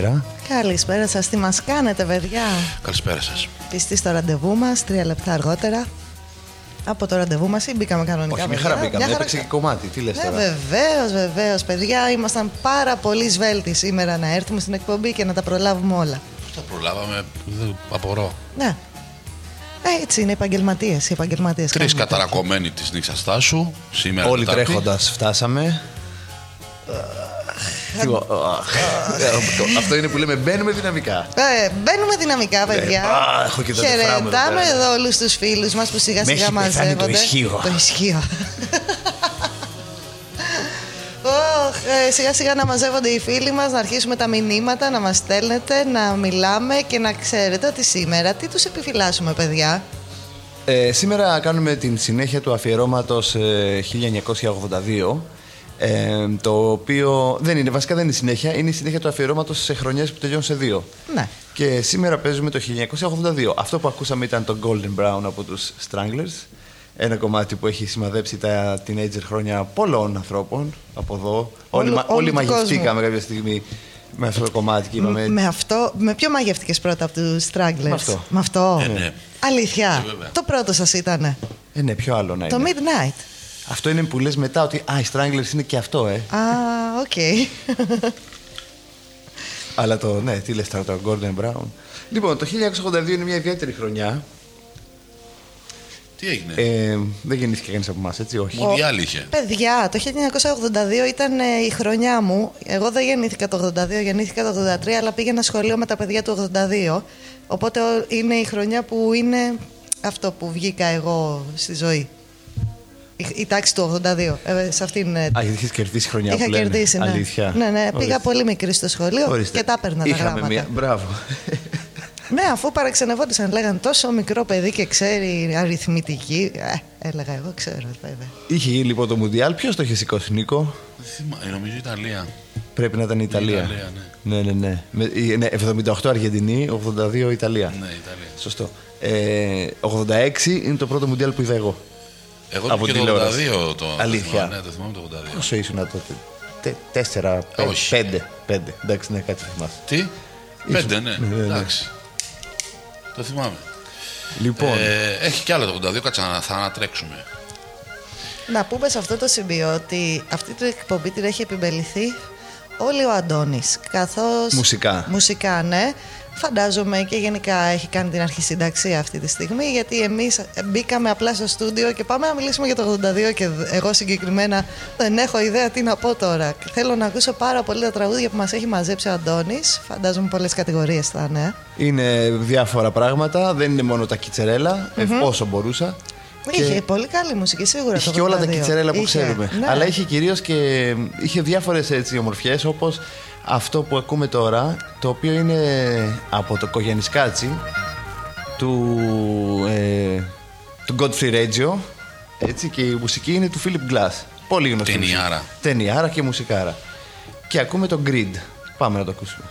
Καλησπέρα. Καλησπέρα σας, τι μας κάνετε παιδιά; Καλησπέρα σας. Πιστοί στο ραντεβού μας, τρία λεπτά αργότερα Από το ραντεβού μας ή μπήκαμε κανονικά Όχι, μια παιδιά; χαρά μπήκαμε. Μια Έπαιξε και κομμάτι. Τι λες Ναι τώρα; βεβαίως, βεβαίως παιδιά Ήμασταν πάρα πολύ σβέλτοι σήμερα να έρθουμε στην εκπομπή και να τα προλάβουμε όλα Πώς τα προλάβαμε, δεν απορώ. Ναι ε, έτσι είναι οι επαγγελματίες. Οι επαγγελματίες Τρεις κάνουν τέτοια. καταρακωμένοι της νύχτας σου, σήμερα Όλοι Τετάρτη. τρέχοντας φτάσαμε. Τι γο- αχ. Ε, αυτό- Αυτό είναι που λέμε μπαίνουμε δυναμικά. Ε, μπαίνουμε δυναμικά, παιδιά. α, έχω και τα νεφρά μου εδώ Χαιρετάμε πέρα. εδώ όλους τους φίλους μας που σιγά Με σιγά έχει πεθάνει μαζεύονται. το ισχύο. Το ισχύο. Ωχ, ε, σιγά σιγά να μαζεύονται οι φίλοι μας, να αρχίσουμε τα μηνύματα, να μας στέλνετε, να μιλάμε και να ξέρετε ότι σήμερα τι τους επιφυλάσσουμε παιδιά. Ε, σήμερα κάνουμε την συνέχεια του αφιερώματος ε, 1982 ε, το οποίο δεν είναι, βασικά δεν είναι συνέχεια, είναι η συνέχεια του αφιερώματος σε χρονιές που τελειώνουν σε δύο. Ναι. Και σήμερα παίζουμε το 1982. Αυτό που ακούσαμε ήταν το Golden Brown από τους Stranglers. Ένα κομμάτι που έχει σημαδέψει τα teenager χρόνια πολλών ανθρώπων από εδώ. όλοι, Όλου- μα- όλου όλοι του μαγευτήκαμε κόσμου. κάποια στιγμή με αυτό το κομμάτι και είπαμε. Με αυτό, με ποιο μαγευτικές πρώτα από τους Stragglers. Με αυτό. Με αυτό. Ε, ναι. Αλήθεια. Ε, βέβαια. το πρώτο σας ήτανε. Ε, ναι, ποιο άλλο να Το είναι. Midnight. Αυτό είναι που λες μετά ότι Α, οι Stranglers είναι και αυτό, ε. Α, οκ. Αλλά το, ναι, τι λες τώρα, το Golden Brown. Λοιπόν, το 1982 είναι μια ιδιαίτερη χρονιά. Τι έγινε, Ε, δεν γεννήθηκε κανείς από εμάς, έτσι, όχι. Μουντιάλ είχε. Παιδιά, το 1982 ήταν ε, η χρονιά μου. Εγώ δεν γεννήθηκα το 82, γεννήθηκα το 83, αλλά πήγαινα σχολείο με τα παιδιά του 82. Οπότε ο- είναι η χρονιά που είναι αυτό που βγήκα εγώ στη ζωή. Η, η τάξη του 82. Ε, σε αυτήν. ε, Α, γιατί είχες κερδίσει χρονιά είχα που λένε. κερδίσει, ναι. Αλήθεια. Ναι, ναι, πήγα Ορίστε. πολύ μικρή στο σχολείο Ορίστε. και τα έπαιρνα τα Είχαμε γράμματα. Μια... Μπράβο. Ναι, αφού παραξενευόντουσαν, λέγαν τόσο μικρό παιδί και ξέρει αριθμητική. Ε, έλεγα εγώ, ξέρω, βέβαια. Είχε γίνει λοιπόν το Μουντιάλ. Ποιος το είχε σηκώσει, Νίκο; Δεν θυμάμαι, νομίζω Ιταλία. Πρέπει να ήταν η Ιταλία. Ιταλία, ναι, ναι, ναι. Με, η- ναι 78 Αργεντινή, 82 Ιταλία. Ναι, Ιταλία. Σωστό. Ε, 86 είναι το πρώτο Μουντιάλ που είδα εγώ. Εγώ Από και το τηλεόραση. 82 το Αλήθεια. θυμάμαι, Ναι, το θυμάμαι το 82. Πόσο ήσουν τότε. Τε, τέσσερα, πέντε, Όχι. πέντε, πέντε. Εντάξει, ναι, κάτι θυμάσαι. Τι; Πέντε, ναι. ναι, ναι. Εντάξει. Το θυμάμαι. Λοιπόν, Ε, έχει κι άλλα το 82, κάτσε να θα ανατρέξουμε. Να πούμε σε αυτό το σημείο ότι αυτή την εκπομπή την έχει επιμεληθεί όλοι ο Αντώνης. Καθώς... Μουσικά. Μουσικά, ναι. Φαντάζομαι και γενικά έχει κάνει την αρχισυνταξία αυτή τη στιγμή γιατί εμείς μπήκαμε απλά στο στούντιο και πάμε να μιλήσουμε για το 82 και εγώ συγκεκριμένα δεν έχω ιδέα τι να πω τώρα. Θέλω να ακούσω πάρα πολύ τα τραγούδια που μας έχει μαζέψει ο Αντώνης. Φαντάζομαι πολλές κατηγορίες θα είναι. είναι διάφορα πράγματα. Δεν είναι μόνο τα κιτσερέλα, ε, όσο μπορούσα. Είχε πολύ καλή μουσική σίγουρα Είχε το και όλα τα 82. κιτσερέλα που Είχε, ξέρουμε. ναι. Αλλά είχε κυρίως και. είχε διάφορες ομορφιές όπως αυτό που ακούμε τώρα, το οποίο είναι από το Κογιανισκάτσι του, ε, του Godfrey Reggio. Έτσι, και η μουσική είναι του Philip Glass. Πολύ γνωστή. Ταινιάρα. μουσική. Ταινιάρα και μουσικάρα. Και ακούμε το Grid. Πάμε να το ακούσουμε.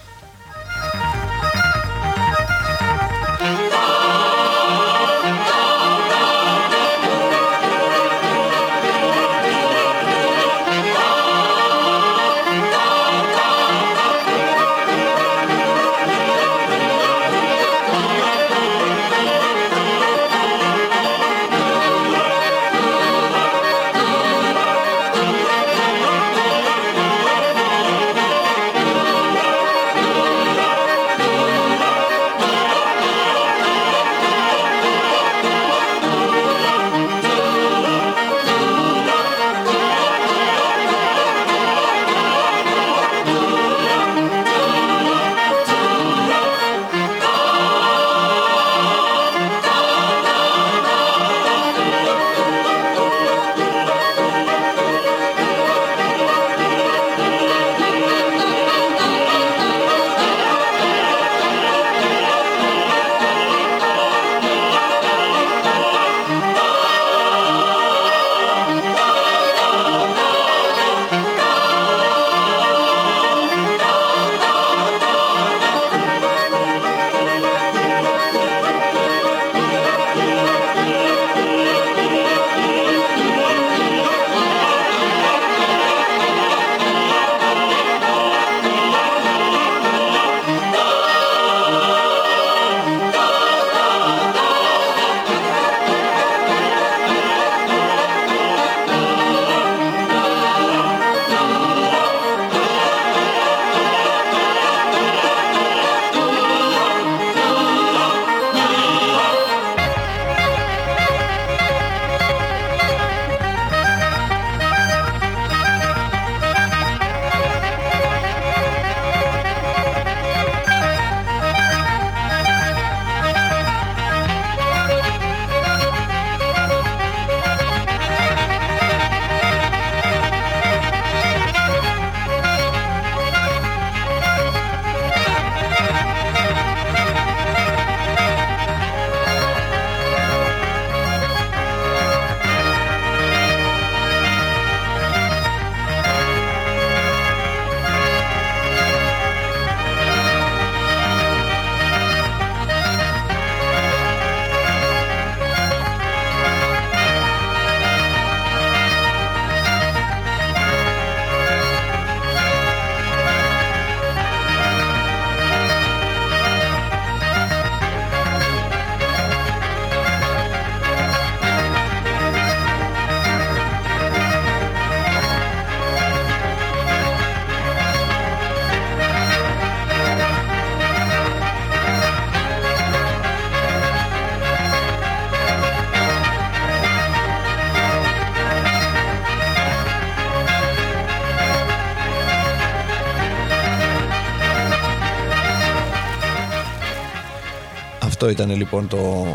Αυτό ήταν λοιπόν το,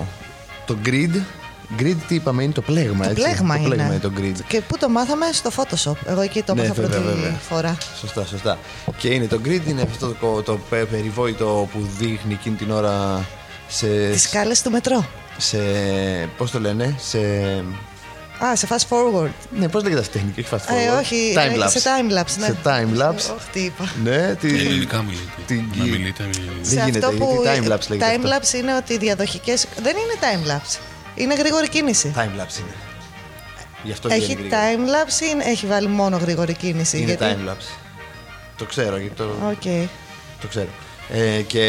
το grid. Grid τι είπαμε, είναι το πλέγμα, Το έτσι. πλέγμα το είναι. πλέγμα είναι το grid. Και πού το μάθαμε; Στο Photoshop. Εγώ εκεί το Ναι, μάθα βέβαια, πρώτη βέβαια. φορά. Σωστά, σωστά. Και είναι το grid, είναι αυτό το, το πε- περιβόητο που δείχνει εκείνη την ώρα σε. Τις σκάλε του μετρό. σε πώς το λένε, σε. Α, σε fast forward. Ναι, πώς λέγεται αυτή η τεχνική, όχι fast Ε, forward; όχι, time ε, lapse. σε time lapse, ναι. Σε time lapse. Όχι, τι είπα. Ναι, τι... Ελληνικά μιλείτε. την Να γη- μιλείτε. μη- Δεν σε γίνεται, αυτό που γιατί time lapse λέγεται time αυτό. lapse είναι ότι οι διαδοχικές... Δεν είναι time lapse. Είναι γρήγορη κίνηση. Time lapse είναι. Γι' αυτό Έχει βγαίνει γρήγορα. time lapse ή έχει βάλει μόνο γρήγορη κίνηση. Είναι γιατί... time lapse. Το ξέρω, γιατί το, Οκ. το ξέρω. Ε, και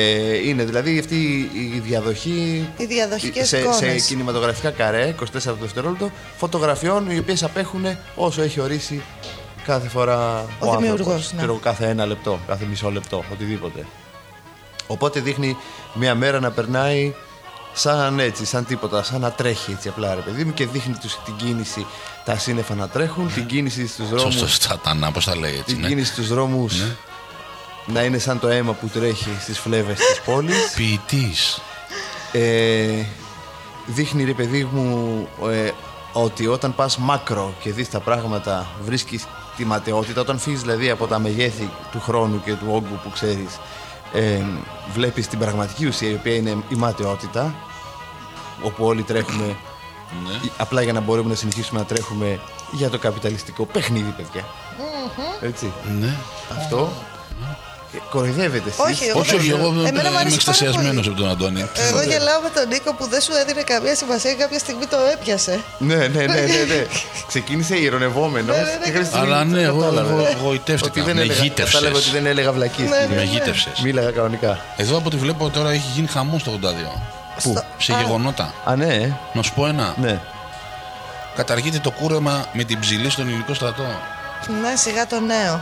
είναι δηλαδή αυτή η διαδοχή Οι διαδοχικές σε, σε εικόνες. κινηματογραφικά καρέ, 24 δευτερόλεπτο, φωτογραφιών οι οποίες απέχουν όσο έχει ορίσει κάθε φορά Ο ο, δημιουργός, άνθρωπος. ναι. Ξέρω, κάθε ένα λεπτό, κάθε μισό λεπτό, οτιδήποτε. Οπότε δείχνει μια μέρα να περνάει σαν έτσι, σαν τίποτα, σαν να τρέχει έτσι απλά ρε παιδί μου και δείχνει τους, την κίνηση, τα σύννεφα να τρέχουν, την κίνηση στους δρόμους, Σωστό, σατανά, πώς τα λέει έτσι. την Ναι. κίνηση στους δρόμους να είναι σαν το αίμα που τρέχει στις φλέβες της πόλης. Ποιητής. Ε, δείχνει ρε παιδί μου ε, ότι όταν πας μάκρο και δεις τα πράγματα βρίσκεις τη ματαιότητα όταν φύγεις δηλαδή από τα μεγέθη του χρόνου και του όγκου που ξέρεις ε, βλέπεις την πραγματική ουσία η οποία είναι η ματαιότητα όπου όλοι τρέχουμε Ναι. ή- απλά για να μπορούμε να συνεχίσουμε να τρέχουμε για το καπιταλιστικό παιχνίδι παιδιά έτσι Ναι. αυτό Ε, κοροϊδεύετε εσείς Όχι, εγώ Όχι, όχι, εγώ Εμένα μου είμαι αρέσει πάρα εκστασιασμένο πολύ. από τον Αντώνη. Εγώ γελάω με τον Νίκο που δεν σου έδινε καμία σημασία και κάποια στιγμή το έπιασε. Ναι, ναι, ναι, ναι, ναι. Ξεκίνησε ηρωνευόμενος. Ναι, ναι, ναι. και κάποια στιγμή Αλλά ναι, εγώ- κατάλαβε. εγώ Ότι εγωιτεύτηκα. δεν Με έλεγα- γοήτευσες. Κατάλαβε ότι δεν έλεγα βλακή. Ναι, ναι. Με γύτευσες. Μίλαγα κανονικά. Εδώ από ό,τι βλέπω τώρα έχει γίνει χαμός το 82. Πού; Σε γεγονότα; Α, ναι, ε. Να σου πω ένα. ναι. Καταργείται το κούρεμα με την ψηλή στον ελληνικό στρατό. Ναι, σιγά το νέο.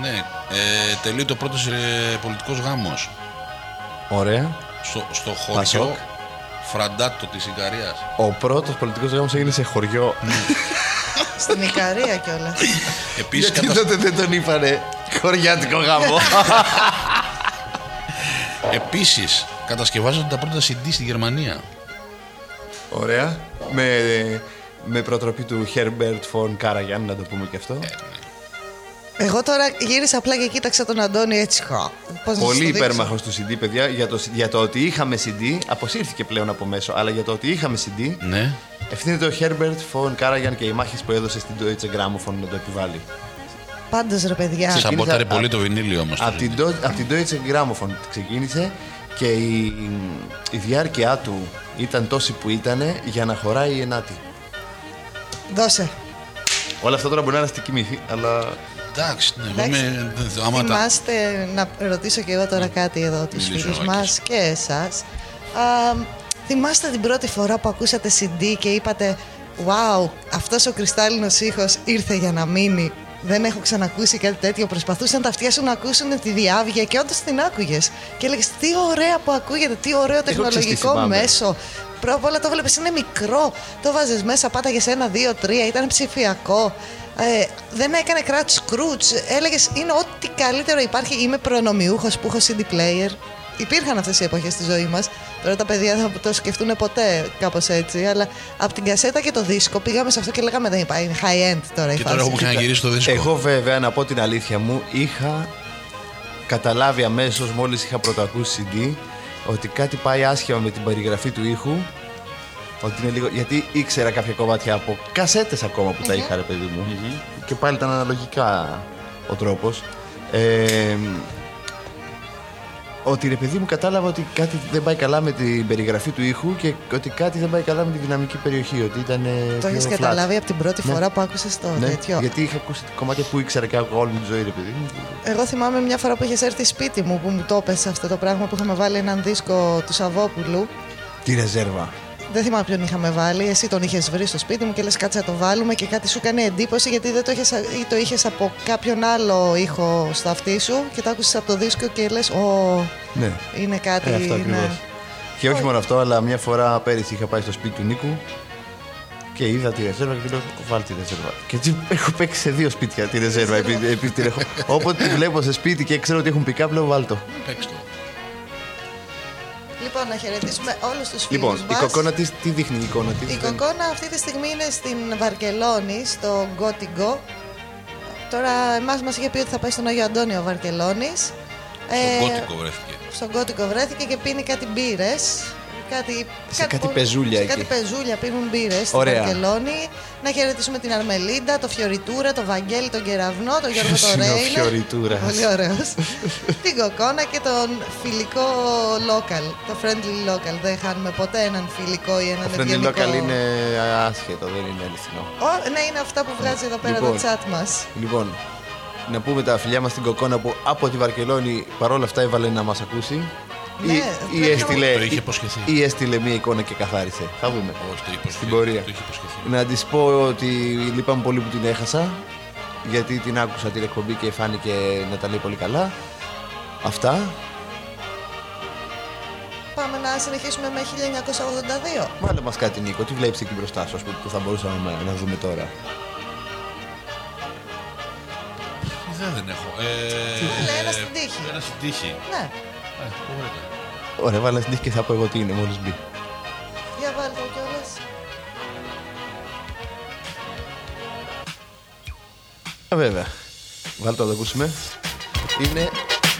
Ναι. Ε, τελείωσε ο πρώτος ε, πολιτικός γάμος. Ωραία. Στο, στο Πασόκ. χωριό Φραντάτο της Ικαρίας. Ο πρώτος πολιτικός γάμος έγινε σε χωριό. Στην Ικαρία κιόλας. Επίσης Γιατί τότε δεν τον είπανε χωριάτικο γάμο; Επίσης, κατασκευάζονται τα πρώτα CD στη Γερμανία. Ωραία. Με, με προτροπή του Herbert von Karajan, να το πούμε και αυτό. Εγώ τώρα γύρισα απλά και κοίταξα τον Αντώνη έτσι. χα. Πώς να σας το Πολύ δείξω; υπέρμαχο του CD, παιδιά. Για το, για το ότι είχαμε CD, αποσύρθηκε πλέον από μέσο, αλλά για το ότι είχαμε CD, Ναι. ευθύνεται ο Herbert von Karajan και οι μάχε που έδωσε στην Deutsche Grammophon να το επιβάλλει. Πάντως ρε παιδιά. Σαμποτάρει α- πολύ το βινίλιο όμως. Από την, Deu- απ' την Deutsche Grammophon ξεκίνησε και η, η διάρκεια του ήταν τόση που ήταν για να χωράει η ενάτη. Δώσε. Όλα αυτά τώρα μπορεί να είναι αστική μύθη, αλλά Εντάξει, ναι, εγώ Εντάξει. είμαι... Άμα τα... Θυμάστε να ρωτήσω και εγώ τώρα κάτι εδώ τους Μιλήσω, φίλους Άκης. μας και εσάς. Α, θυμάστε την πρώτη φορά που ακούσατε CD και είπατε «Wow, αυτός ο κρυστάλλινος ήχος ήρθε για να μείνει». Δεν έχω ξανακούσει κάτι τέτοιο. Προσπαθούσαν τα αυτιά σου να ακούσουν τη διάβγεια και όντως την άκουγες. Και έλεγες Τι ωραία που ακούγεται, τι ωραίο ξέρεις τι τεχνολογικό θυμάμαι. μέσο. Πρώτα απ' όλα το βλέπεις, είναι μικρό. Το βάζε μέσα, πάταγες ένα, δύο, τρία, ήταν ψηφιακό. Ε, δεν έκανε κράτ σκρούτ. Έλεγες είναι ό,τι καλύτερο υπάρχει. Είμαι προνομιούχος που έχω CD player. Υπήρχαν αυτές οι εποχές στη ζωή μας. Τώρα τα παιδιά θα το σκεφτούν ποτέ κάπως έτσι. Αλλά από την κασέτα και το δίσκο πήγαμε σε αυτό και λέγαμε δεν υπάρχει. Είναι high end τώρα η Και τώρα φάση. έχουμε ξαναγυρίσει το δίσκο. εγώ βέβαια να πω την αλήθεια μου είχα καταλάβει αμέσως μόλις είχα πρωτοακούσει CD ότι κάτι πάει άσχημα με την περιγραφή του ήχου. Ότι είναι λίγο, γιατί ήξερα κάποια κομμάτια από κασέτες ακόμα που τα είχα, ρε παιδί μου. Και πάλι ήταν αναλογικά ο τρόπος. Ε, ότι ρε παιδί μου κατάλαβα ότι κάτι δεν πάει καλά με την περιγραφή του ήχου και ότι κάτι δεν πάει καλά με τη δυναμική περιοχή. Ότι ήταν. ε, Το πιο έχει flat. καταλάβει από την πρώτη Ναι. φορά που άκουσες το Ναι, τέτοιο; γιατί είχα ακούσει κομμάτια που ήξερα και άκουγα όλη μου τη ζωή, ρε παιδί μου. Εγώ θυμάμαι μια φορά που είχες έρθει σπίτι μου που μου το έπεσε αυτό το πράγμα που είχαμε βάλει έναν δίσκο του Σαββόπουλου. Τη ρεζέρβα. Δεν θυμάμαι ποιον είχαμε βάλει. Εσύ τον είχες βρει στο σπίτι μου και λες κάτσε να το βάλουμε και κάτι σου κάνει εντύπωση γιατί δεν το είχες ή το είχες από κάποιον άλλο ήχο στο αυτί σου και το άκουσες από το δίσκο και λες: Ω, Ναι. είναι κάτι. Ε, αυτό ναι. ακριβώς. Και όχι μόνο αυτό, αλλά μια φορά πέρυσι είχα πάει στο σπίτι του Νίκου και είδα τη ρεζέρβα και του λέω: Βάλει τη ρεζέρβα. Και έτσι έχω παίξει σε δύο σπίτια τη ρεζέρβα. επειδή, επειδή την έχω. Όποτε τη βλέπω σε σπίτι και ξέρω ότι έχουν pick-up, λέω: Βάλ το. Παίξτε το. Λοιπόν, να χαιρετήσουμε όλους τους φίλους Λοιπόν, μας. η κοκόνα της, τι δείχνει η εικόνα της; Η κοκόνα αυτή τη στιγμή είναι στην Βαρκελόνη, στο Γκότιγκο. Τώρα, εμάς μας είχε πει ότι θα πάει στον Άγιο Αντώνιο ο Βαρκελόνης. Στο κότικο βρέθηκε. στον Γκότικο βρέθηκε και πίνει κάτι μπύρες. Κάτι, Σε κάτι πολύ- πεζούλια σε εκεί. κάτι πεζούλια πίνουν μπύρες στην Ωραία. Βαρκελόνη. Να χαιρετήσουμε την Αρμελίντα, το Φιωριτούρα, το Βαγγέλη, τον Κεραυνό, τον Γιώργο Ποιος είναι ο Τορέινα. Φιωριτούρας; Πολύ ωραίος. την Κοκόνα και τον φιλικό local. Το friendly local. Δεν χάνουμε ποτέ έναν φιλικό ή έναν Το friendly ευγενικό. local είναι άσχετο, δεν είναι αληθινό. Ω, ναι, είναι αυτά που βγάζει εδώ πέρα Λοιπόν. το chat μας. Λοιπόν, να πούμε τα φιλιά μας στην Κοκόνα που από τη Βαρκελόνη παρόλα αυτά έβαλε να μας ακούσει. Ναι, ή, ή, πρέπει έστειλε, Το είχε υποσχεθεί. ή έστειλε μία εικόνα και καθάρισε. Θα δούμε. Όχι, το υποσχεθεί. Στην πορεία. Το είχε υποσχεθεί. Να της πω ότι λυπάμαι πολύ που την έχασα. Γιατί την άκουσα την εκπομπή και φάνηκε να τα λέει πολύ καλά. Αυτά. Πάμε να συνεχίσουμε με 1982. Βάλε μας κάτι Νίκο, τι βλέπεις εκεί μπροστά σου ας πούμε, που θα μπορούσαμε να, να δούμε τώρα; Δεν, δεν έχω. Ε, Βάλε ένα στην τύχη. Ένα στην τύχη. Ναι, Ε, ωραία. Ωραία, βάλες στην τύχη και θα πω εγώ τι είναι μόλις μπει. για βάλτε το κιόλας. Α, βέβαια. Βάλτε το να το ακούσουμε. Είναι.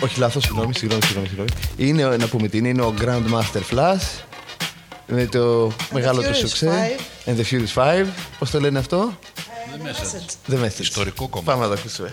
Όχι λάθος, συγγνώμη, συγγνώμη, συγγνώμη, συγγνώμη. Είναι, να πούμε τι είναι, είναι ο Grandmaster Flash με το μεγάλο του Furious σουξέ. And the Furious 5. Πώς το λένε αυτό; Δεν μέσα. The Message. Ιστορικό κομμάτι. Πάμε να το ακούσουμε.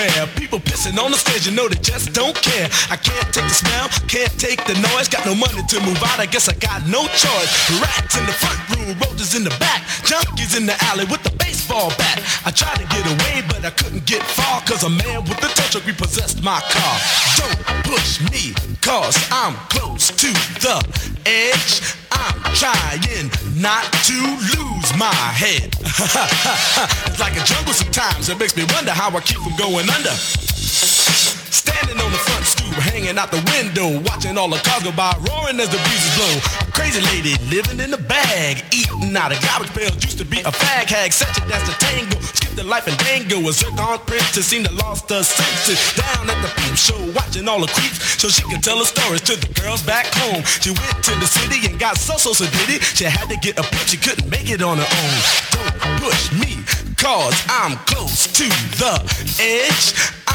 Everywhere. People pissing on the stage, you know they just don't care. I can't take the smell, can't take the noise. Got no money to move out, I guess I got no choice. Rats in the front room, roaches in the back, junkies in the alley with the baseball bat. I tried to get away, but I couldn't get far, cause a man with a tow truck repossessed my car. Don't push me, cause I'm close to the edge. I'm trying not to lose my head. it's like a jungle sometimes. It makes me wonder how I keep from going under. Standing on the front stoop, hanging out the window, watching all the cars go by, roaring as the breezes blow. Crazy lady living in a bag, eating out of garbage pails. Used to be a fag hag, such a dance to tango. Skipped the life and dango. A zircon princess seemed to lost her senses. Down at the peep show, watching all the creeps, so she could tell her stories to the girls back home. She went to the city and got so so so did it. She had to get a pimp, she couldn't make it on her own. Don't push me, cause I'm close to the edge.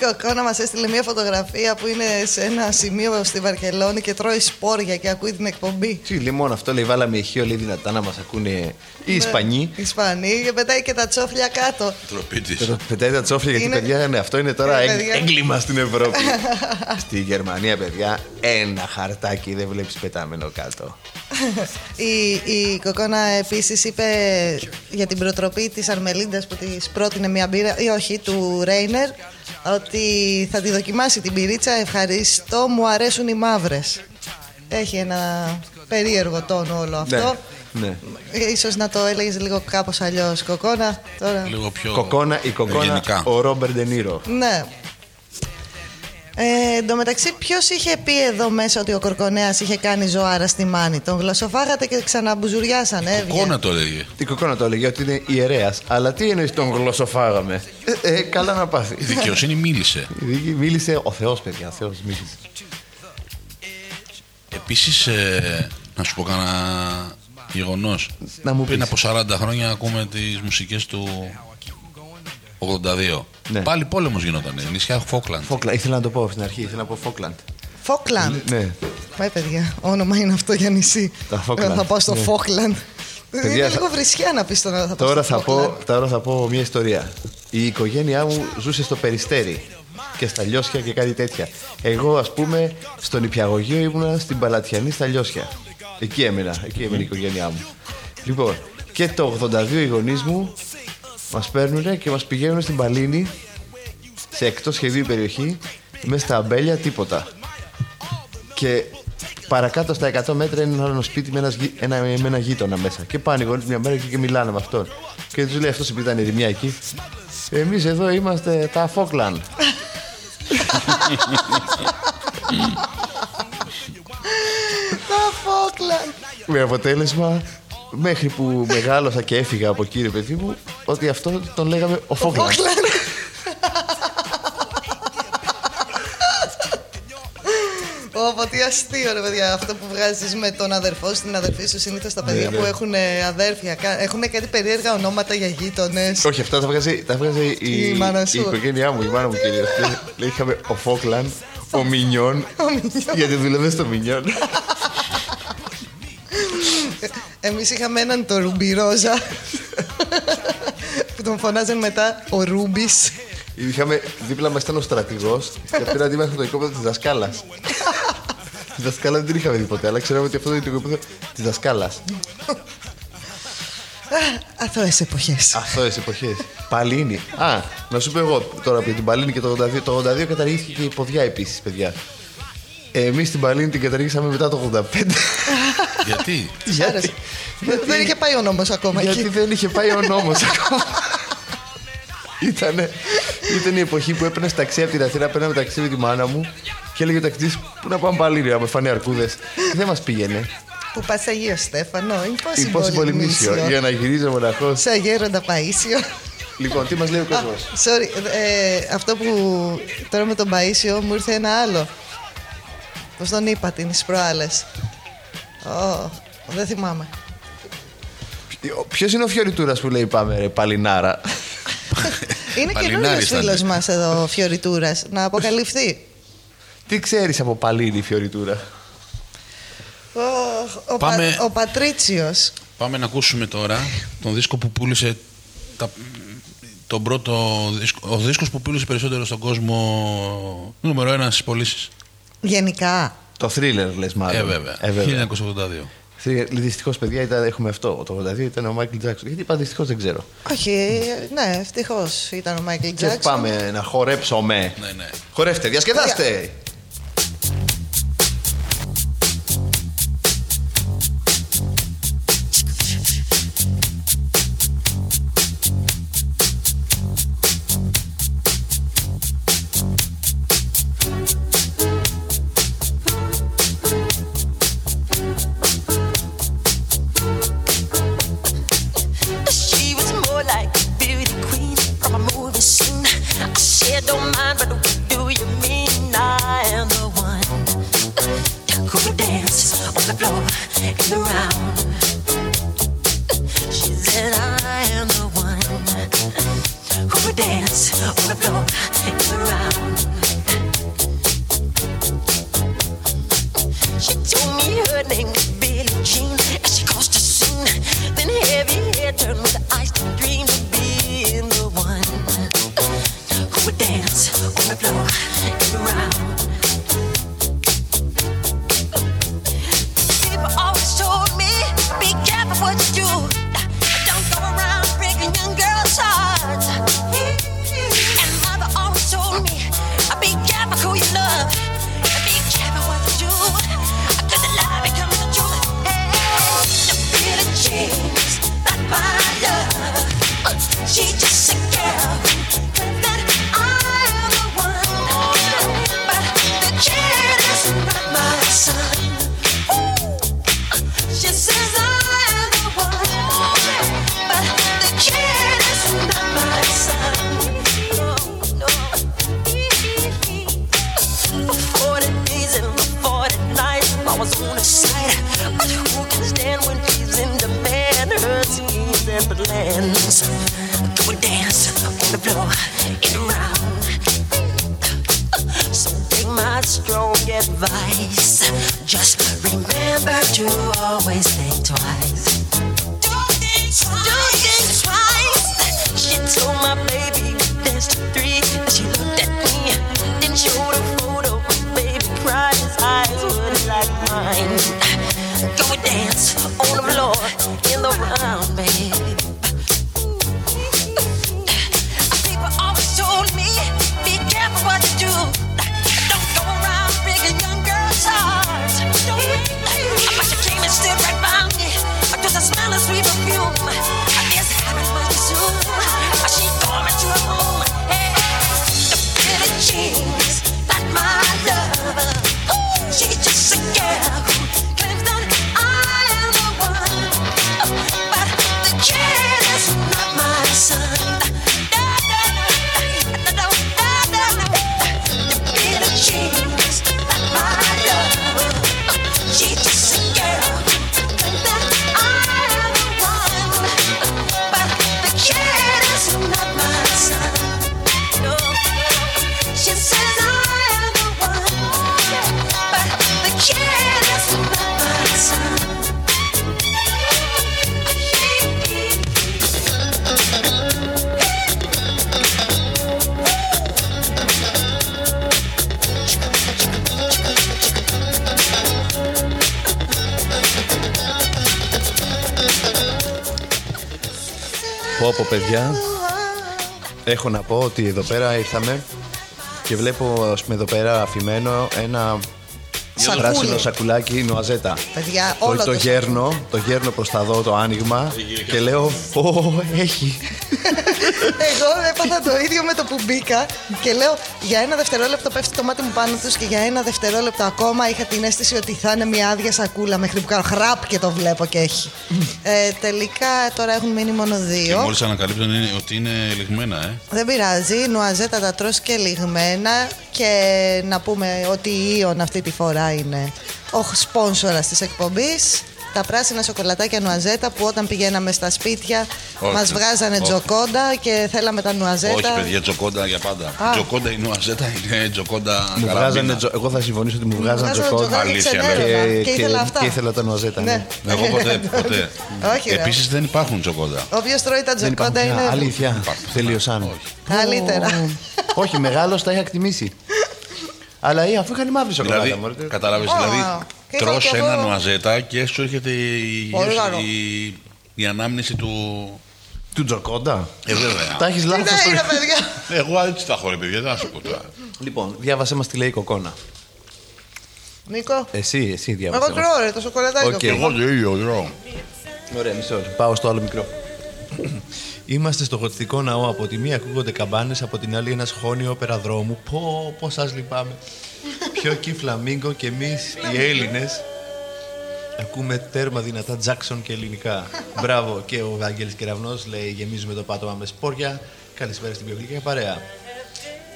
Κοκόνα μας έστειλε μια φωτογραφία που είναι σε ένα σημείο στη Βαρκελόνη και τρώει σπόρια και ακούει την εκπομπή. Τι λέει μόνο αυτό, λέει βάλαμε ηχείο λέει δυνατά να μας ακούνε οι Ισπανοί. Οι Ισπανοί και πετάει και τα τσόφλια κάτω. Τροπή της. Τώρα Πετάει τα τσόφια γιατί Είναι- παιδιά ναι, αυτό είναι τώρα Ε, έγ- παιδιά. έγκλημα στην Ευρώπη. Στη Γερμανία παιδιά ένα χαρτάκι δεν βλέπεις πετάμενο κάτω. Η, η Κοκόνα επίσης είπε για την προτροπή της Αρμελίντας που της πρότεινε μια μπύρα, ή όχι, του Ρέινερ, ότι θα τη δοκιμάσει την πυρίτσα. Ευχαριστώ, μου αρέσουν οι μαύρες. Έχει ένα περίεργο τόνο όλο αυτό. Ναι. Ίσως να το έλεγες λίγο κάπως αλλιώς Κοκόνα τώρα. Λίγο πιο. Κοκόνα, η κοκόνα, ευγενικά. ο Ρόμπερ Ντενίρο. Ναι. Ε, εν τω μεταξύ, ποιος είχε πει εδώ μέσα ότι ο Κορκονέας είχε κάνει ζωάρα στη μάνη; Τον γλωσσοφάγατε και ξαναμπουζουριάσαν, έβγαινε. Κόνα το έλεγε. Η κοκόνα το έλεγε ότι είναι ιερέας. Αλλά τι εννοείς τον γλωσσοφάγαμε; Ε, ε, καλά να πάθει. Η δικαιοσύνη μίλησε. Η δίκη Μίλησε ο Θεός, παιδιά. Ο Θεός μίλησε. Επίσης, να σου πω κανένα γεγονός. Να μου Πριν πεις. από 40 χρόνια ακούμε τις μουσικές του 82. Ναι. Πάλι πόλεμος γινόταν. Νησιά Φόκλαντ. Φόκλαντ. Ήθελα να το πω στην αρχή. Ήθελα να πω Φόκλαντ. Φόκλαντ. Ναι. Πάει, παιδιά. Όνομα είναι αυτό για νησί. Τα Falkland. Εγώ Θα πάω στο Ναι. Φόκλαντ. Παιδιά, Είναι θα- λίγο βρισιά να πεις τώρα. Θα πάω Τώρα στο θα, πω, Falkland. τώρα θα πω μια ιστορία. Η οικογένειά μου ζούσε στο Περιστέρι και στα Λιώσια και κάτι τέτοια. Εγώ, ας πούμε, στον Υπιαγωγείο ήμουνα στην Παλατιανή στα Λιώσια. Εκεί έμενα, εκεί έμενε η οικογένειά μου. Λοιπόν, και το 82 οι γονείς μου μας παίρνουν και μας πηγαίνουν στην Παλίνη, σε εκτός σχεδίου περιοχή, μέσα στα αμπέλια, τίποτα. Και παρακάτω στα 100 μέτρα είναι ένα άλλο σπίτι με, ένας γει- ένα, με ένα γείτονα μέσα. Και πάνε οι γονείς μια μέρα και, και μιλάνε με αυτόν. Και τους λέει αυτός επειδή ήταν ερημιά εκεί. Εμείς εδώ είμαστε τα Φόκλαν. Τα Φόκλαντ. με αποτέλεσμα, μέχρι που μεγάλωσα και έφυγα από εκεί, ρε παιδί μου, ότι αυτό τον λέγαμε ο Φόκλαν. Φόκλαντ. Ωπω, τι αστείο ρε παιδιά αυτό που βγάζεις με τον αδερφό σου, την αδερφή σου συνήθως τα παιδιά ναι. που έχουν ε, αδέρφια κα- έχουν κάτι περίεργα ονόματα για γείτονες Όχι, αυτά τα βγάζει, τα βγάζει η, Η μάνα σου. η οικογένειά μου, η μάνα μου κυρίως. Λέει, είχαμε ο Φόκλαν, ο Μινιόν, γιατί δούλευε στο Μινιόν. Εμείς είχαμε έναν το Ρουμπιρόζα που τον φωνάζαν μετά ο Ρούμπης Είχαμε, δίπλα μας ήταν ο στρατηγός και πήραν αντίμαχο το οικόπεδο της δασκάλας. Της δασκάλας δεν την είχαμε δει ποτέ, αλλά ξέραμε ότι αυτό είναι το οικόπεδο της δασκάλας. Αθώες εποχές Αθώες εποχές. Παλίνη. Α, να σου πω εγώ τώρα από την Παλίνη και το 82. Το 82 καταργήθηκε και η ποδιά επίσης, παιδιά. Εμείς την Παλίνη την καταργήσαμε μετά το 85. Γιατί; Της άρεσε. Δεν είχε πάει ο νόμος ακόμα Γιατί εκεί δεν είχε πάει ο νόμος ακόμα. Ήτανε, ήταν η εποχή που έπαιρνες ταξί από την Αθήνα, παίρναμε ταξί με τη μάνα μου και έλεγε ο ταξιτής πού να πάμε πάλι ρε, με φανεί αρκούδες. Δεν μας πήγαινε. Που πας σε Αγίο Στέφανο Η πόση πολυμίσιο για να γυρίζω μοναχός. Σε Αγέροντα Παΐσιο Λοιπόν, τι μας λέει ο κόσμος; Sorry, ε, αυτό που τώρα με τον Παΐσιο μου ήρθε ένα άλλο. Πώς τον είπα την τις προάλλες. Ω, δεν θυμάμαι. Ποιος είναι ο Φιωριτούρας που λέει πάμε ρε, παλινάρα. Είναι Παλινάρης καινούριος ήταν. φίλος μας εδώ, Φιωριτούρας, να αποκαλυφθεί. τι ξέρεις από παλίνη Φιωριτούρα; Ο, ο, Πάμε- Πα- ο Πατρίτσιος. Πάμε να ακούσουμε τώρα τον δίσκο που πούλησε. Τα, τον πρώτο δίσκο, ο δίσκος που πούλησε περισσότερο στον κόσμο. Νούμερο ένα στις πωλήσεις. Γενικά. Το θρίλερ λες μάλλον. Ε, βέβαια. Ε, βέβαια. 1982. Δυστυχώς, παιδιά, ήταν, έχουμε αυτό. Το 82 ήταν ο Μάικλ Τζάξον. Γιατί είπα δυστυχώς δεν ξέρω. Όχι, ναι, ευτυχώς ήταν ο Μάικλ Και Τζάξον. πάμε να χορέψουμε. Ναι, ναι. Χορεύτε, διασκεδάστε. Έχω να πω ότι εδώ πέρα ήρθαμε Και βλέπω ας πούμε εδώ πέρα αφημένο ένα Σακούλι. πράσινο σακουλάκι νοαζέτα. Παιδιά, το, όλο το το γέρνω, το γέρνω προς τα δω το άνοιγμα Και λέω, πω έχει Εγώ έπαθα το ίδιο με το που μπήκα και λέω για ένα δευτερόλεπτο πέφτει το μάτι μου πάνω τους και για ένα δευτερόλεπτο ακόμα είχα την αίσθηση ότι θα είναι μια άδεια σακούλα μέχρι που κάνω χραπ και το βλέπω και έχει. ε, τελικά τώρα έχουν μείνει μόνο Και δύο. μόλις ανακαλύπτουν είναι- ότι είναι ληγμένα, ε. Δεν πειράζει, νουαζέτα τα τρως και ληγμένα και να πούμε ότι η ΙΟΝ αυτή τη φορά είναι ο σπόνσορας της εκπομπής. Τα πράσινα σοκολατάκια νουαζέτα που όταν πηγαίναμε στα σπίτια Όχι. μας βγάζανε Όχι. τζοκόντα και θέλαμε τα νουαζέτα. Όχι, παιδιά, τζοκόντα για πάντα. Α. Τζοκόντα η νουαζέτα είναι τζοκόντα Μου βγάζανε, καραμπίνα. τζο- εγώ θα συμφωνήσω ότι μου βγάζανε βγάζανε τζοκόντα τζοκόντα Αλήθεια, ξενέρωνα ναι. και ήθελα αυτά. και ήθελα τα νοαζέτα ναι. Ναι. Εγώ ποτέ, ποτέ. Όχι, ρε. Επίσης δεν υπάρχουν τζοκόντα. Όποιος τρώει τα Δεν υπάρχουν τζοκόντα πια. είναι Αλήθεια, Υπάρχουν. τελείωσαν Όχι. καλύτερα. Όχι, μεγάλος τα είχα εκτιμήσει Αλλά ή, αφού είχαν μαύρη σοκολάτα Δηλαδή, μωρέ. κατάλαβες, Ω, δηλαδή, και τρως εγώ- ένα νουαζέτα και σου έρχεται η, Πολύ καλό. η, η ανάμνηση του. Του τζοκόντα; Ε, βέβαια. Τα έχεις Τι λάθος να στο- είναι, παιδιά. Εγώ έτσι τα έχω, ρε παιδιά, δεν θα σου πω τώρα. Λοιπόν, διάβασέ μας τι λέει η κοκόνα Νίκο, Εσύ, εσύ διάβασέ εγώ μας. τρώω ρε το σοκολατάκι. Οκ. αυτό. Εγώ το ίδιο τρώω. Ωραία, μισό λεπτό. Πάω στο άλλο μικρό. Είμαστε στο γοτθικό ναό. Από τη μία ακούγονται καμπάνες, από την άλλη ένα σχόνιο περαδρόμου. Πω, πω σας λυπάμαι. Πιο εκεί φλαμίγκο και εμείς οι Έλληνες ακούμε τέρμα δυνατά Τζάξον και ελληνικά. Μπράβο. Και ο Βάγγελης Κεραυνός λέει: Γεμίζουμε το πάτωμα με σπόρια. Καλησπέρα στην πιο γλυκιά παρέα.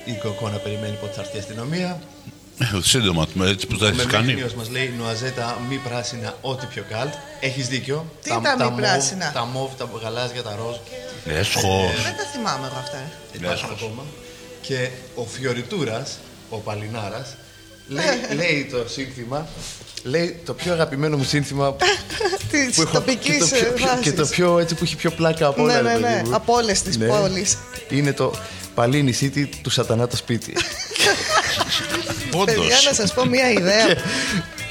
Η κοκόνα περιμένει πότε θα έρθει η αστυνομία. Ε, Σύντομα, με έτσι που τα Ο έχει κάνει. Μεμέληνιος μας λέει νοαζέτα, μη πράσινα, ό,τι πιο καλτ. Έχεις δίκιο. Τι τα μη μοβ, πράσινα; Τα μοβ, τα γαλάζια, τα ροζ. Έσχος. Δεν τα θυμάμαι εγώ αυτά. ε. Υπάρχουν Έσχος. ακόμα. Και ο Φιωριτούρας, ο Παλινάρας, λέει, λέει το σύνθημα, λέει το πιο αγαπημένο μου σύνθημα Τη που έχω τοπικής και το πιο, πιο- και το πιο έτσι που έχει πιο πλάκα από όλα. Ναι, ρε ναι, παιδί ναι. μου. Από όλες τις Ναι. πόλεις. Είναι το Παλίνι City του σατανά το σπίτι. Όντως. Παιδιά, να σας πω μία ιδέα.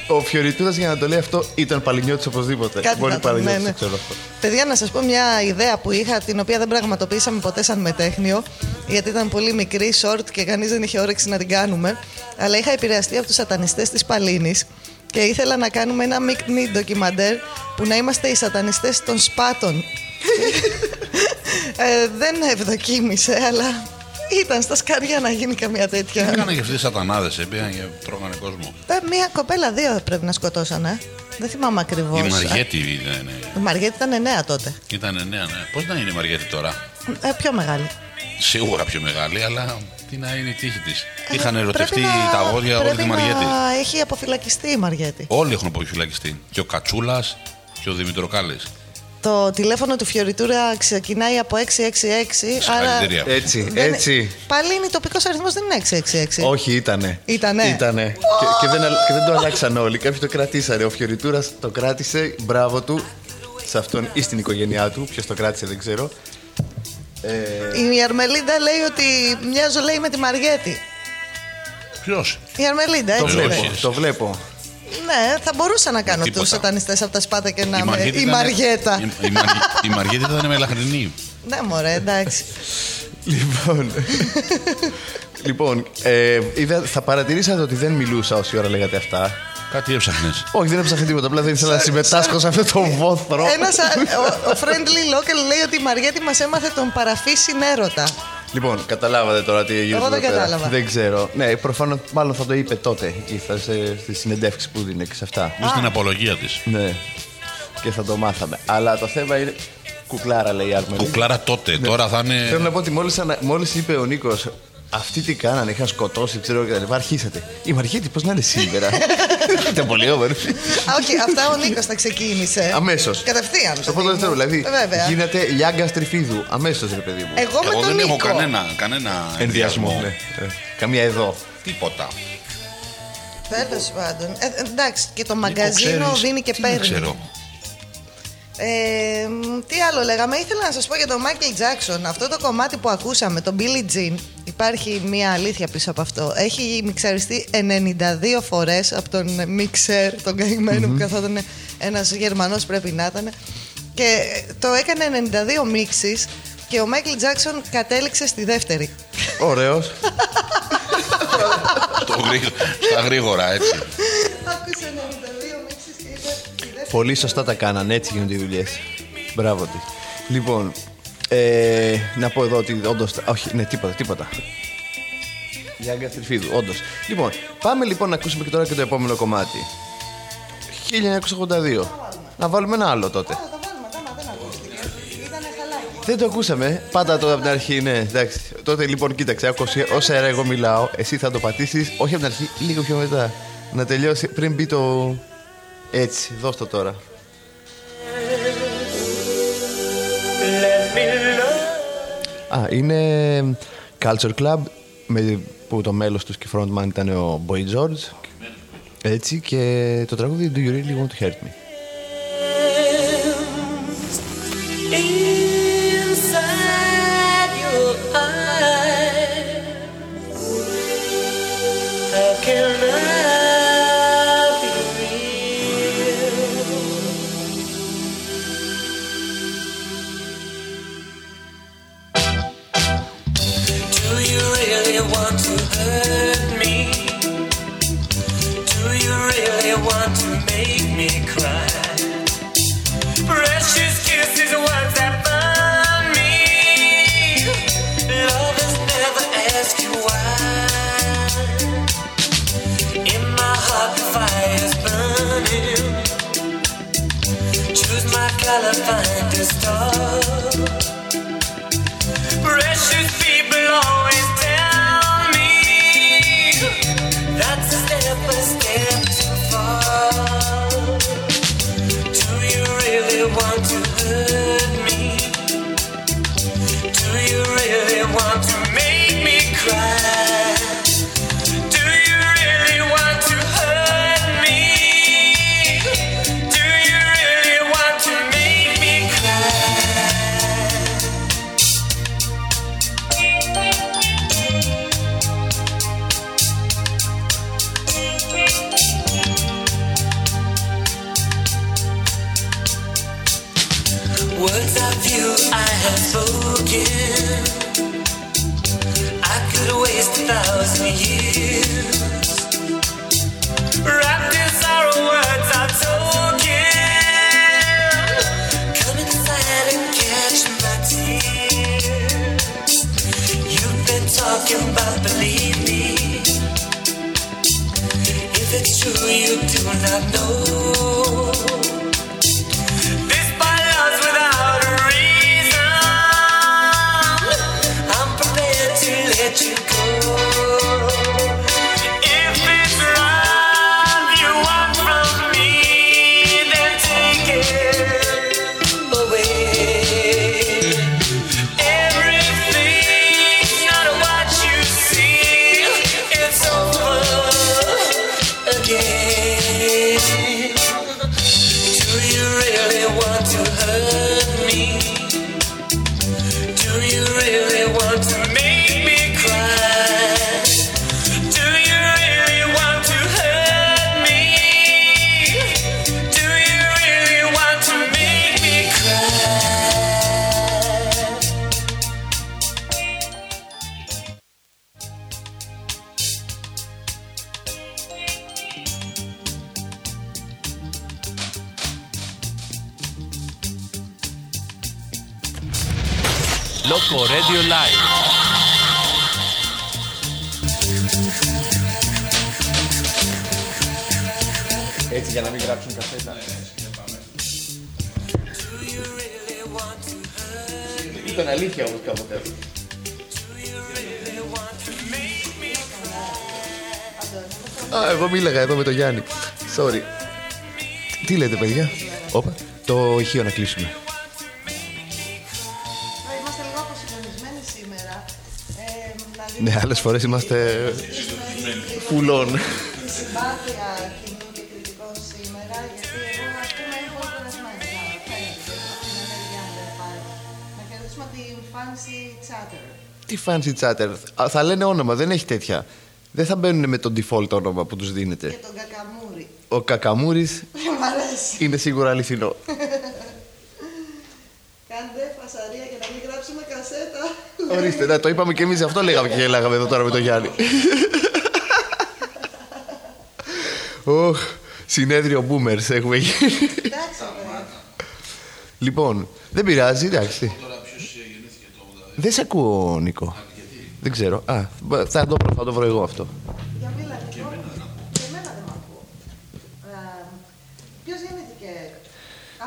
Ο Φιωριτούρα για να το λέει αυτό ήταν παλινιώτης οπωσδήποτε. Κάτι Μπορεί θα το- παλινιώτης, ναι, ναι. το ξέρω αυτό. Παιδιά, να σας πω μια ιδέα που είχα, την οποία δεν πραγματοποιήσαμε ποτέ σαν μετέχνιο, γιατί ήταν πολύ μικρή, short και κανείς δεν είχε όρεξη να την κάνουμε. Αλλά είχα επηρεαστεί από τους σατανιστές της Παλίνης και ήθελα να κάνουμε ένα μικνί ντοκιμαντέρ που να είμαστε οι σατανιστές των σπάτων. ε, δεν ευδοκίμησε, αλλά ήταν στα σκαριά να γίνει καμία τέτοια. Έκανα και αυτοί οι σατανάδες, πήγαν και τρώγανε κόσμο. Ε, μία κοπέλα, δύο πρέπει να σκοτώσανε. Δεν θυμάμαι ακριβώς. Η Μαριέτη ήταν, Η Μαριέτη ήταν εννέα τότε. ήταν νέα, ναι. Πώς να είναι η Μαριέτη τώρα; Ε, πιο μεγάλη. Σίγουρα πιο μεγάλη, αλλά Τι να είναι η τύχη της. Είχαν ερωτευτεί Πρέπει να- τα αγόρια όλη τη πρέπει Μαριέτη. να έχει αποφυλακιστεί η Μαριέτη. Όλοι έχουν αποφυλακιστεί. Και ο Κατσούλας και ο Δημητροκάλης. Το τηλέφωνο του Φιωριτούρα ξεκινάει από 666. Συγχαρητήρια. Έτσι, δεν- έτσι. Πάλι είναι τοπικός αριθμός, δεν είναι 666. Όχι, ήτανε. Ήτανε. Ήτανε. Και, και, δεν, αλ- και δεν το αλλάξαν όλοι. Κάποιοι το κρατήσανε. Ο Φιωριτούρας το κράτησε. Μπράβο του. Σε αυτόν ή στην οικογένειά του. Ποιος το κράτησε δεν ξέρω. Η Αρμελίντα λέει ότι μοιάζω λέει με τη Μαριέτη. Ποιος; Η Αρμελίντα, Το έτσι όχι. βλέπω. λέει. Το βλέπω. Ναι, θα μπορούσα να κάνω Τίποτα. τους σατανιστές από τα σπάτα και να Η είμαι Μαριέτη η ήταν- Μαριέτα. Η, η, Μαργ- η Μαριέτη ήταν μελαχρινή. Ναι, μωρέ, εντάξει. Λοιπόν. λοιπόν, ε, είδα, θα παρατηρήσατε ότι δεν μιλούσα όση ώρα λέγατε αυτά. Κάτι έψαχνες. Όχι, δεν έψαχνα τίποτα. Απλά δεν ήθελα να συμμετάσχω σε αυτό το βόθρο. Ένας, α- ο, ο Friendly Local λέει ότι η Μαριέτη μας έμαθε τον παραφή συνέρωτα. Λοιπόν, καταλάβατε τώρα τι έγινε. Εγώ δεν εδώ πέρα. κατάλαβα. Δεν ξέρω. Ναι, προφανώς μάλλον θα το είπε τότε εκεί, θα σε, στη συνεντεύξη που δίνει και σε αυτά. Είναι στην απολογία της. Ναι. Και θα το μάθαμε. Αλλά το θέμα είναι. Κουκλάρα λέει η Άρμελη. Κουκλάρα τότε. Τώρα θα είναι. Θέλω να πω ότι μόλις, ανα... μόλις είπε ο Νίκος, αυτοί τι κάνανε, είχαν σκοτώσει, ξέρω και τα λοιπά. Αρχίσατε. Η Μαριέτη, πώς να είναι σήμερα; Ήταν πολύ όμορφη. Α, όχι, αυτά ο Νίκος τα ξεκίνησε. Αμέσως. Κατευθείαν. Στο πρώτο δεύτερο, δηλαδή. Βέβαια. Γίνεται Λιάγκα Τριφίδου. Αμέσως, ρε παιδί μου. Εγώ με Εγώ τον δεν Νίκο. έχω κανένα, κανένα Ενδιασμό. Ναι. Ε, Καμία εδώ. Τίποτα. Τέλος πάντων. Ε, εντάξει, και το Νίκο, μαγκαζίνο ξέρεις, δίνει και τι να παίρνει. ξέρω. Ε, μ, τι άλλο λέγαμε, ήθελα να σας πω για τον Μάικλ Τζάξον. Αυτό το κομμάτι που ακούσαμε, τον Billie Jean, υπάρχει μια αλήθεια πίσω από αυτό. Έχει μιξαριστεί 92 φορές από τον μίξερ, τον καημένο που καθόταν ένας Γερμανός πρέπει να ήταν. Και το έκανε 92 μίξεις και ο Μάικλ Τζάξον κατέληξε στη δεύτερη. Ωραίος. Στο γρήγορα, στα γρήγορα, έτσι. Άκουσε 92 μίξεις και είπε στη δεύτερη. Πολύ σωστά τα κάνανε, έτσι γίνονται οι δουλειές. Μπράβο τη. Λοιπόν, ε, να πω εδώ ότι όντως. Όχι, ναι, τίποτα, τίποτα. Γιάνγκα Τριφίδου, όντως. Λοιπόν, πάμε λοιπόν να ακούσουμε και τώρα και το επόμενο κομμάτι. 1982. Να βάλουμε ένα άλλο τότε. Δεν το ακούσαμε. Πάντα το από την αρχή, ναι. Εντάξει. Τότε λοιπόν, κοίταξε, άκουσε όσα αέρα εγώ μιλάω. Εσύ θα το πατήσεις, όχι από την αρχή, λίγο πιο μετά. Να τελειώσει πριν μπει το. Έτσι, δώσ' το τώρα. Α, είναι Culture Club με, που το μέλος τους και frontman ήταν ο Boy George. Έτσι και το τραγούδι Do You Really Want To Hurt Me. Color, find a star. Talking about believe me. If it's true, you do not know. Α, εγώ μίλαγα εδώ με τον Γιάννη. Sorry. Τι λέτε, παιδιά; Όπα. Το ηχείο να κλείσουμε. Είμαστε λίγο αποσυντονισμένοι σήμερα. Ε, δηλαδή, Ναι, άλλες φορές είμαστε φουλών. τη συμπάθεια κοινού και κριτικών σήμερα, γιατί εγώ ας πούμε είμαι πολύ κουρασμένη. Να, φαίνεται, την ενέργειά μου δεν πάει. Να κερδίσουμε την fancy chatter. Τι fancy chatter. Α, Θα λένε όνομα, δεν έχει τέτοια. Δεν θα μπαίνουν με το default όνομα που τους Και δίνετε. τον κακαμούρι. Ο Κακαμούρης Μ' αρέσει. είναι σίγουρα αληθινό. Κάντε φασαρία για να μην γράψουμε κασέτα. Ορίστε, να το είπαμε και εμείς αυτό λέγαμε και γελάγαμε εδώ τώρα με τον Γιάννη. Οχ, συνέδριο boomers έχουμε γίνει. Εντάξει, βέβαια. Λοιπόν, δεν πειράζει, εντάξει. Δεν σε ακούω, Νίκο. Δεν ξέρω. Α, μπα- θα το, βρω, θα το βρω εγώ αυτό. Για μίλα λίγο. Και εμένα δεν μ' ακούω. Ε, Ποιος γεννήθηκε;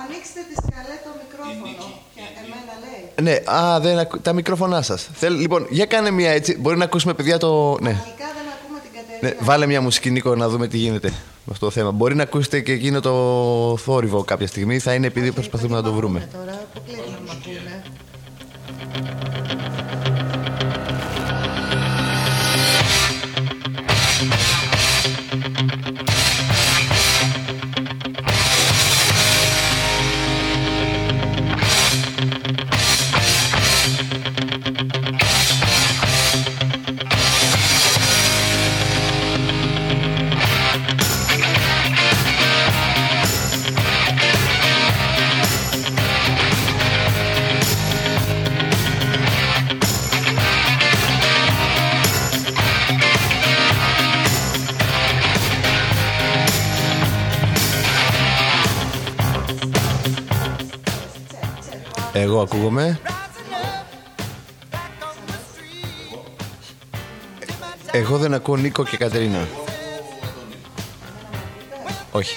Ανοίξτε τη σκαλέ το μικρόφωνο. Και εμένα λέει. Ναι, α, δεν ακου... τα μικρόφωνά σας. Λοιπόν, για κάνε μια έτσι. Μπορεί να ακούσουμε, παιδιά, το. Ναι. Αρχικά δεν ακούμε την Κατερίνα. ναι. Βάλε μια μουσική, Νίκο, να δούμε τι γίνεται με αυτό το θέμα. Μπορεί να ακούσετε και εκείνο το θόρυβο κάποια στιγμή. Θα είναι επειδή προσπαθούμε να το βρούμε. Τώρα αποκλείεται ακούγομαι. Εγώ δεν ακούω Νίκο και Κατερίνα. Όχι.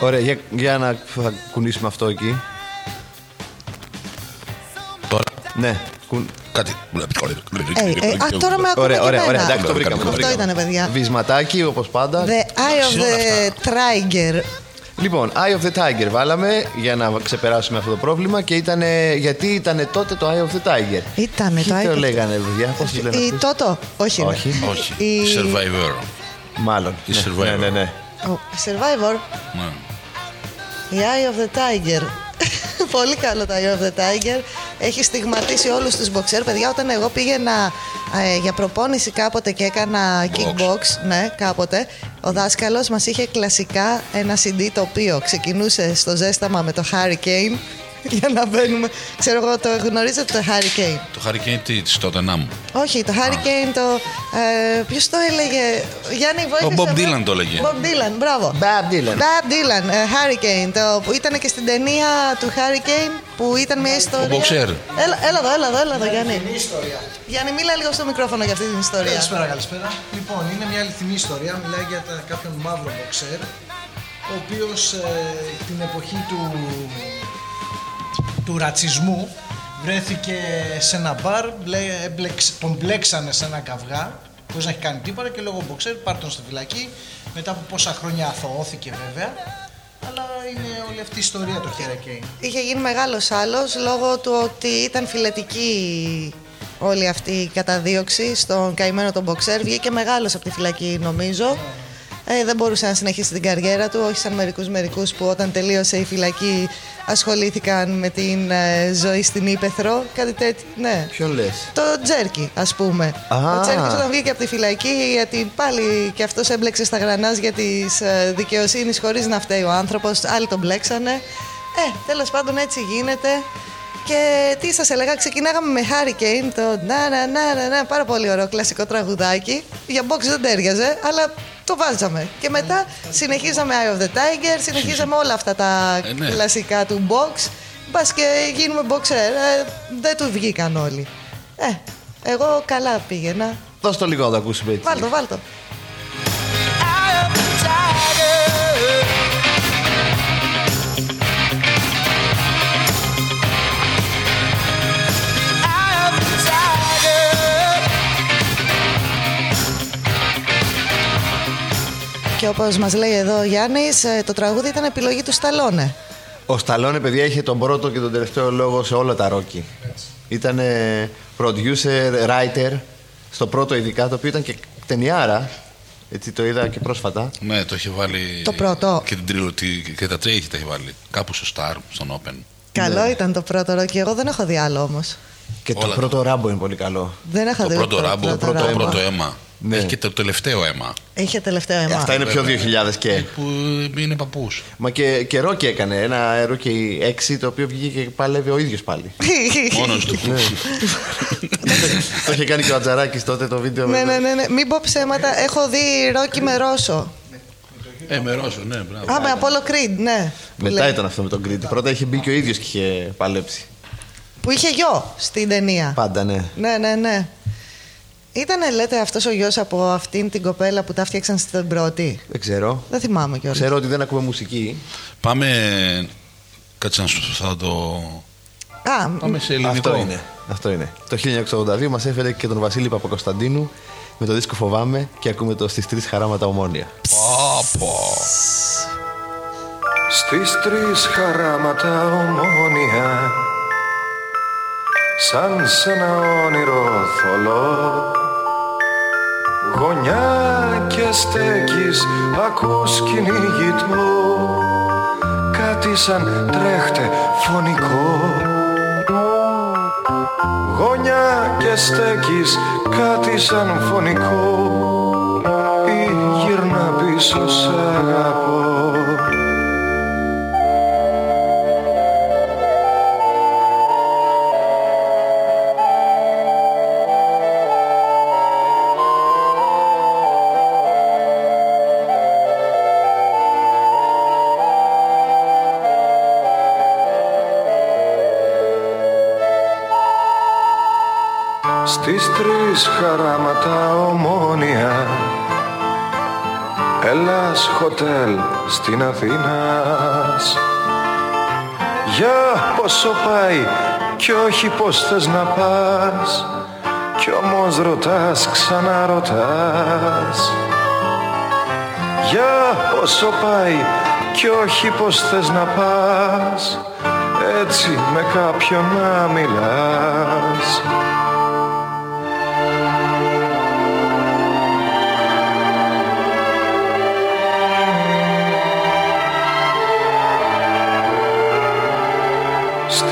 Ωραία, για, για να θα κουνήσουμε αυτό εκεί. Τώρα. Ναι, κουν... Κάτι. Ε, ε, α, τώρα με ακούτε Ωραία, και ωραία, εμένα. ωραία. Εντάξει, το βρήκαμε. το Αυτό βρήκαμε. ήτανε, παιδιά. Βυσματάκι, όπως πάντα. The Eye of the Tiger. Λοιπόν, Eye of the Tiger βάλαμε για να ξεπεράσουμε αυτό το πρόβλημα και ήταν. Γιατί ήταν τότε το Eye of the Tiger; Ήτανε Ποιοι το Eye το of the- λέγανε, παιδιά, πώς το λένε. Η αυτούς; Τότο. Όχι. Όχι. είναι. Όχι. Η- Survivor. Μάλλον. Η Ναι, Survivor. Ναι, ναι, ναι. Ο Survivor. Ναι. Η Eye of the Tiger. Πολύ καλό το Eye of the Tiger. Έχει στιγματίσει όλους τους boxer. Παιδιά, όταν εγώ πήγαινα ε, για προπόνηση κάποτε και έκανα kickbox, ναι, κάποτε, ο δάσκαλος μας είχε κλασικά ένα CD το οποίο ξεκινούσε στο ζέσταμα με το Hurricane για να μπαίνουμε. Ξέρω εγώ, το γνωρίζετε το Hurricane. Το Hurricane τι, της Tottenham. Όχι, το Hurricane το. Ε, Ποιος το έλεγε, Γιάννη, βοήθησε. Bob με. Dylan το έλεγε. Bob Dylan, μπράβο. Bob Dylan. Bob Dylan, ε, Hurricane. Το, που ήταν και στην ταινία του Hurricane που ήταν μια ιστορία. boxer. Έλα, έλα εδώ, έλα εδώ, έλα εδώ, Γιάννη. Γιάννη, μίλα λίγο στο μικρόφωνο για αυτή την ιστορία. Καλησπέρα, καλησπέρα. Λοιπόν, είναι μια αληθινή ιστορία. Μιλάει για τα- κάποιον μαύρο μποξέρ, ο οποίος ε, την εποχή του, του ρατσισμού βρέθηκε σε ένα μπαρ, μπλε- έμπλεξ- τον μπλέξανε σε ένα καυγά, χωρίς να έχει κάνει τίποτα και λόγω μποξέρ πάρ' τον στη φυλακή. Μετά από πόσα χρόνια αθωώθηκε βέβαια. Αλλά είναι όλη αυτή η ιστορία το Hurricane. Είχε γίνει μεγάλος άλλος λόγω του ότι ήταν φιλετική όλη αυτή η καταδίωξη στον καημένο τον Μποξέρ. Βγήκε μεγάλος από τη φυλακή νομίζω. Ε, δεν μπορούσε να συνεχίσει την καριέρα του, όχι σαν μερικούς μερικούς που όταν τελείωσε η φυλακή ασχολήθηκαν με την ε, ζωή στην Ήπεθρο. Κάτι τέτοιο, ναι. Ποιον λες; Το Τζέρκι, ας πούμε. Α. Ο Τζέρκι όταν βγήκε από τη φυλακή, γιατί πάλι και αυτός έμπλεξε στα γρανάζια της ε, δικαιοσύνης χωρίς να φταίει ο άνθρωπος. Άλλοι τον μπλέξανε. Ε, τέλος πάντων έτσι γίνεται. Και τι σας έλεγα, ξεκινάγαμε με Hurricane, το να να να να να, πάρα πολύ ωραίο κλασικό τραγουδάκι. Για box δεν τέριαζε, αλλά το βάζαμε. Και μετά συνεχίζαμε Eye of the Tiger, συνεχίζαμε όλα αυτά τα Ε, ναι. κλασικά του box. Μπας και γίνουμε μποξέρ. Ε, δεν του βγήκαν όλοι. Ε, εγώ καλά πήγαινα. Δώσ' το λίγο να το ακούσουμε έτσι. Βάλτο, βάλτο. Και όπως μας λέει εδώ ο Γιάννης, ε, το τραγούδι ήταν επιλογή του Σταλόνε. Ο Σταλόνε, παιδιά, είχε τον πρώτο και τον τελευταίο λόγο σε όλα τα ρόκι. Ήταν producer, writer, στο πρώτο ειδικά, το οποίο ήταν και ταινιάρα. Έτσι το είδα και πρόσφατα. Ναι, το είχε βάλει. Το πρώτο. Και, την τριλωτή, και τα τρία τα είχε βάλει. Κάπου στο Star, στον Open. Καλό ήταν το πρώτο ροκ. Εγώ δεν έχω δει άλλο όμως. Και το Όλα πρώτο ράμπο είναι πολύ καλό. Δεν έχω Το δει πρώτο ράμπο, το πρώτο, Ράμπο. πρώτο αίμα. Ναι. Έχει και το τελευταίο αίμα. Είχε τελευταίο αίμα. Ε, Αυτά είναι πιο 2000 και. Που είναι παππούς. Μα και, και ρόκι έκανε. Ένα ρόκι 6 το οποίο βγήκε και παλεύει ο ίδιος πάλι. Μόνος του. Ναι. το είχε κάνει και ο Ατζαράκης τότε το βίντεο. ναι, ναι, ναι, ναι. Μην πω ψέματα. Έχω δει ρόκι με Ρώσο. ε, με Ρώσο, ναι, μπράβο. Α, με Apollo Creed, ναι. Που Μετά λέει. ήταν αυτό με τον Κρήτη. Πρώτα είχε μπει και ο ίδιος και είχε παλέψει. Που είχε γιο στην ταινία. Πάντα, ναι. Ναι, ναι, ναι. Ήτανε, λέτε, αυτός ο γιος από αυτήν την κοπέλα που τα φτιάξαν στην πρώτη; Δεν ξέρω. Δεν θυμάμαι κιόλας. Ξέρω ότι δεν ακούμε μουσική. Πάμε. Κάτσε να σου θα το. Α, Πάμε σε ελληνικό. Αυτό είναι. Αυτό είναι. Το 1982 μας έφερε και τον Βασίλη Παπακοσταντίνου με το δίσκο Φοβάμαι και ακούμε το στις τρεις χαράματα ομόνια. Πάπο. Στις τρεις χαράματα ομόνια Σαν σ' ένα όνειρο θολό. Γωνιά και στέκεις ακούς κυνηγητό Κάτι σαν τρέχτε φωνικό. Γωνιά και στέκεις κάτι σαν φωνικό. Ή γυρνά πίσω σ' αγαπώ Στις τρεις χαράματα ομόνια. Ελλάς χοτέλ στην Αθήνας. Για πόσο πάει κι όχι πως θες να πας Κι όμως ρωτάς ξαναρωτάς. Για πόσο πάει κι όχι πως θες να πας Έτσι με κάποιον να μιλάς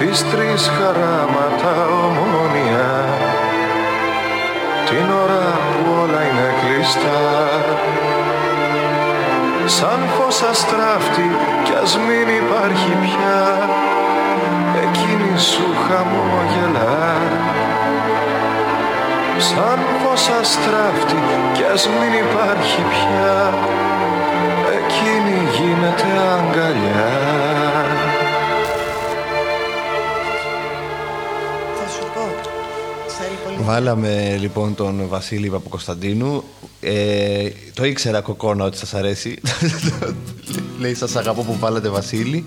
Στις τρεις χαράματα ομόνια Την ώρα που όλα είναι κλειστά. Σαν φως αστράφτη κι ας μην υπάρχει πια Εκείνη σου χαμόγελα. Σαν φως αστράφτη κι ας μην υπάρχει πια Εκείνη γίνεται αγκαλιά Βάλαμε λοιπόν τον Βασίλη Παπακοσταντίνου. Ε, το ήξερα κοκόνα ότι σας αρέσει. Λέει σας αγαπώ που βάλατε Βασίλη.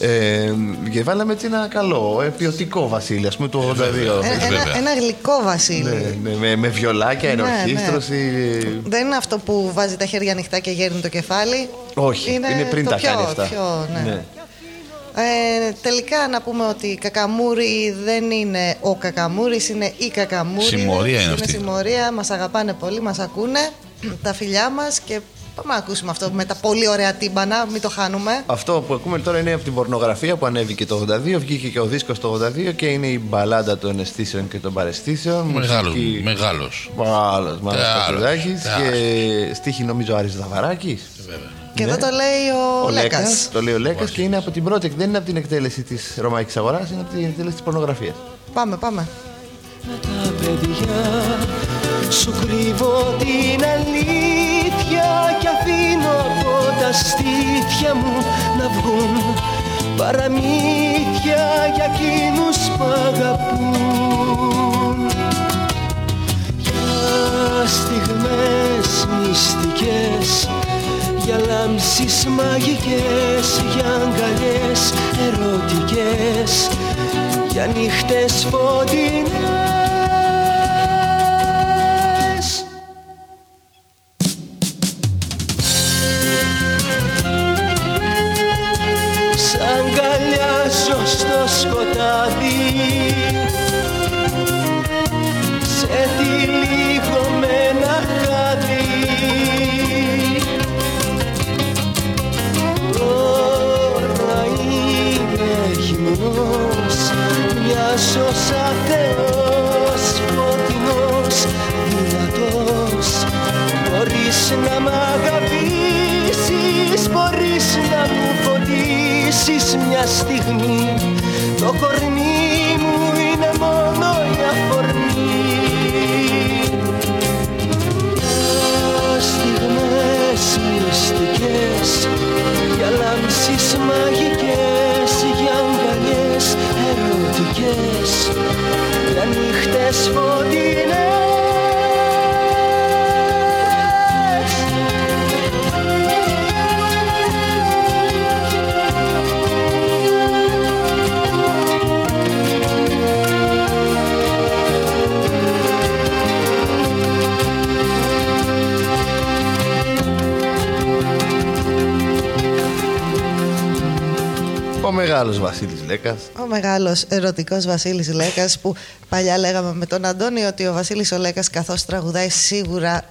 Ε, και βάλαμε έτσι ένα καλό, ε, ποιοτικό Βασίλη, ας πούμε του 82. Ε, ένα, βέβαια. ένα γλυκό Βασίλη. Ναι, ναι, με, με βιολάκια, Ναι, ενορχίστρωση. Δεν είναι αυτό που βάζει τα χέρια ανοιχτά και γέρνει το κεφάλι. Όχι, είναι, πριν το τα πιο, κάνει αυτά. πιο, ναι. Ναι. Ε, τελικά να πούμε ότι η Κακαμούρη δεν είναι ο Κακαμούρης, είναι η Κακαμούρη. Συμμορία είναι αυτή. συμμορία, μας αγαπάνε πολύ, μας ακούνε, τα φιλιά μας και πάμε να ακούσουμε αυτό με τα πολύ ωραία τύμπανα, μην το χάνουμε. Αυτό που ακούμε τώρα είναι από την πορνογραφία που ανέβηκε το 82, βγήκε και ο δίσκος το 82 και είναι η μπαλάντα των αισθήσεων και των παρεστήσεων. Μεγάλος, Μουσική- μεγάλος. Άλλος, Μάνος Τε Πατρουδάκης άλλος, και στίχη νομίζω Άρης Δαβαράκης. Και εδώ το λέει ο, Ο Λέκας. Λέκας, το λέει ο Λέκας και είναι από την πρώτη, δεν είναι από την εκτέλεση της ρωμαϊκής αγοράς, είναι από την εκτέλεση της πορνογραφίας. Πάμε, πάμε. τα παιδιά Σου κρύβω την αλήθεια Κι αφήνω από τα στήθια μου να βγουν Παραμύθια για εκείνους που αγαπούν Για στιγμές μυστικές Για λάμψεις μαγικές Για αγκαλιές ερωτικές. Για νύχτες φωτεινές μεγάλος Βασίλης Λέκας. Ο μεγάλος ερωτικός Βασίλης Λέκας που παλιά λέγαμε με τον Αντώνη ότι ο Βασίλης ο Λέκας καθώς τραγουδάει σίγουρα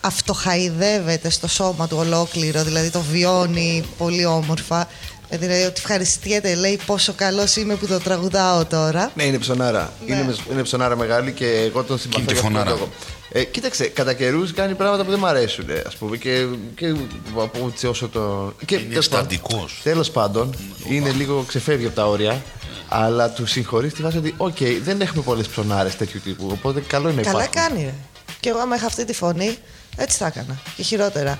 αυτοχαϊδεύεται στο σώμα του ολόκληρο, δηλαδή το βιώνει πολύ όμορφα. Ε, Δηλαδή ότι ευχαριστιέται, λέει πόσο καλός είμαι που το τραγουδάω τώρα. Ναι, είναι ψωνάρα. Ναι. Είναι, μεσ- είναι ψωνάρα μεγάλη και εγώ τον συμπαθώ. Και για αυτόν τον φωνάρα. λόγο. Ε, κοίταξε, κατά καιρούς κάνει πράγματα που δεν μ' αρέσουν, ας πούμε. Και, και από έτσι όσο το. Και, Είναι αισθαντικός. Τέλος πάντων, είναι λίγο ξεφεύγει από τα όρια. Αλλά τους συγχωρείς στη βάση ότι, οκ, δεν έχουμε πολλές φωνάρες τέτοιου τύπου. Οπότε καλό είναι να Καλά υπάρχουν. κάνει ρε. Και εγώ άμα είχα αυτή τη φωνή, έτσι θα έκανα. Και χειρότερα.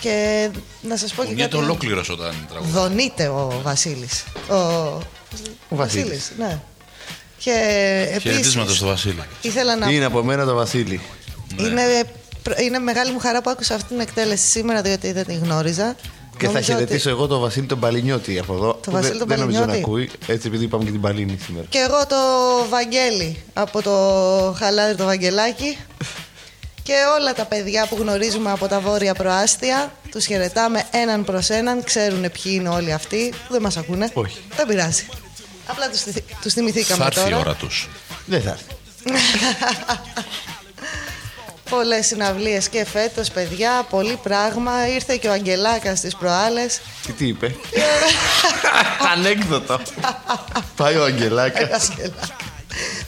Και να σας πω και Κουνιέται κάτι. ολόκληρος όταν τραγουδάει. Δονείται ο Βασίλης. Ο, Ο Βασίλης. ναι. Και Χαιρετίσματα επίσης στο Βασίλη. ήθελα να Είναι από μένα το Βασίλη. Είναι, είναι μεγάλη μου χαρά που άκουσα αυτή την εκτέλεση σήμερα, διότι δεν την γνώριζα. Και θα Νόμιζα χαιρετήσω εγώ τον Βασίλη τον Παλινιώτη από εδώ. που Βασίλη δεν, τον δεν νομίζω να Παλινιώτη. ακούει, έτσι επειδή είπαμε και την Παλίνη σήμερα. Και εγώ το Βαγγέλη από το χαλάδι το Βαγγελάκι. Και όλα τα παιδιά που γνωρίζουμε από τα βόρεια προάστια, τους χαιρετάμε έναν προς έναν, ξέρουν ποιοι είναι όλοι αυτοί, που δεν μας ακούνε. Όχι. Δεν πειράζει. Απλά τους, θυμη- τους θυμηθήκαμε Θα έρθει τώρα. η ώρα τους. Δεν θα έρθει. Πολλές συναυλίες και φέτος, παιδιά, πολύ πράγμα. Ήρθε και ο Αγγελάκας τι προάλλες. Και τι είπε; Ανέκδοτο. Πάει ο Αγγελάκας.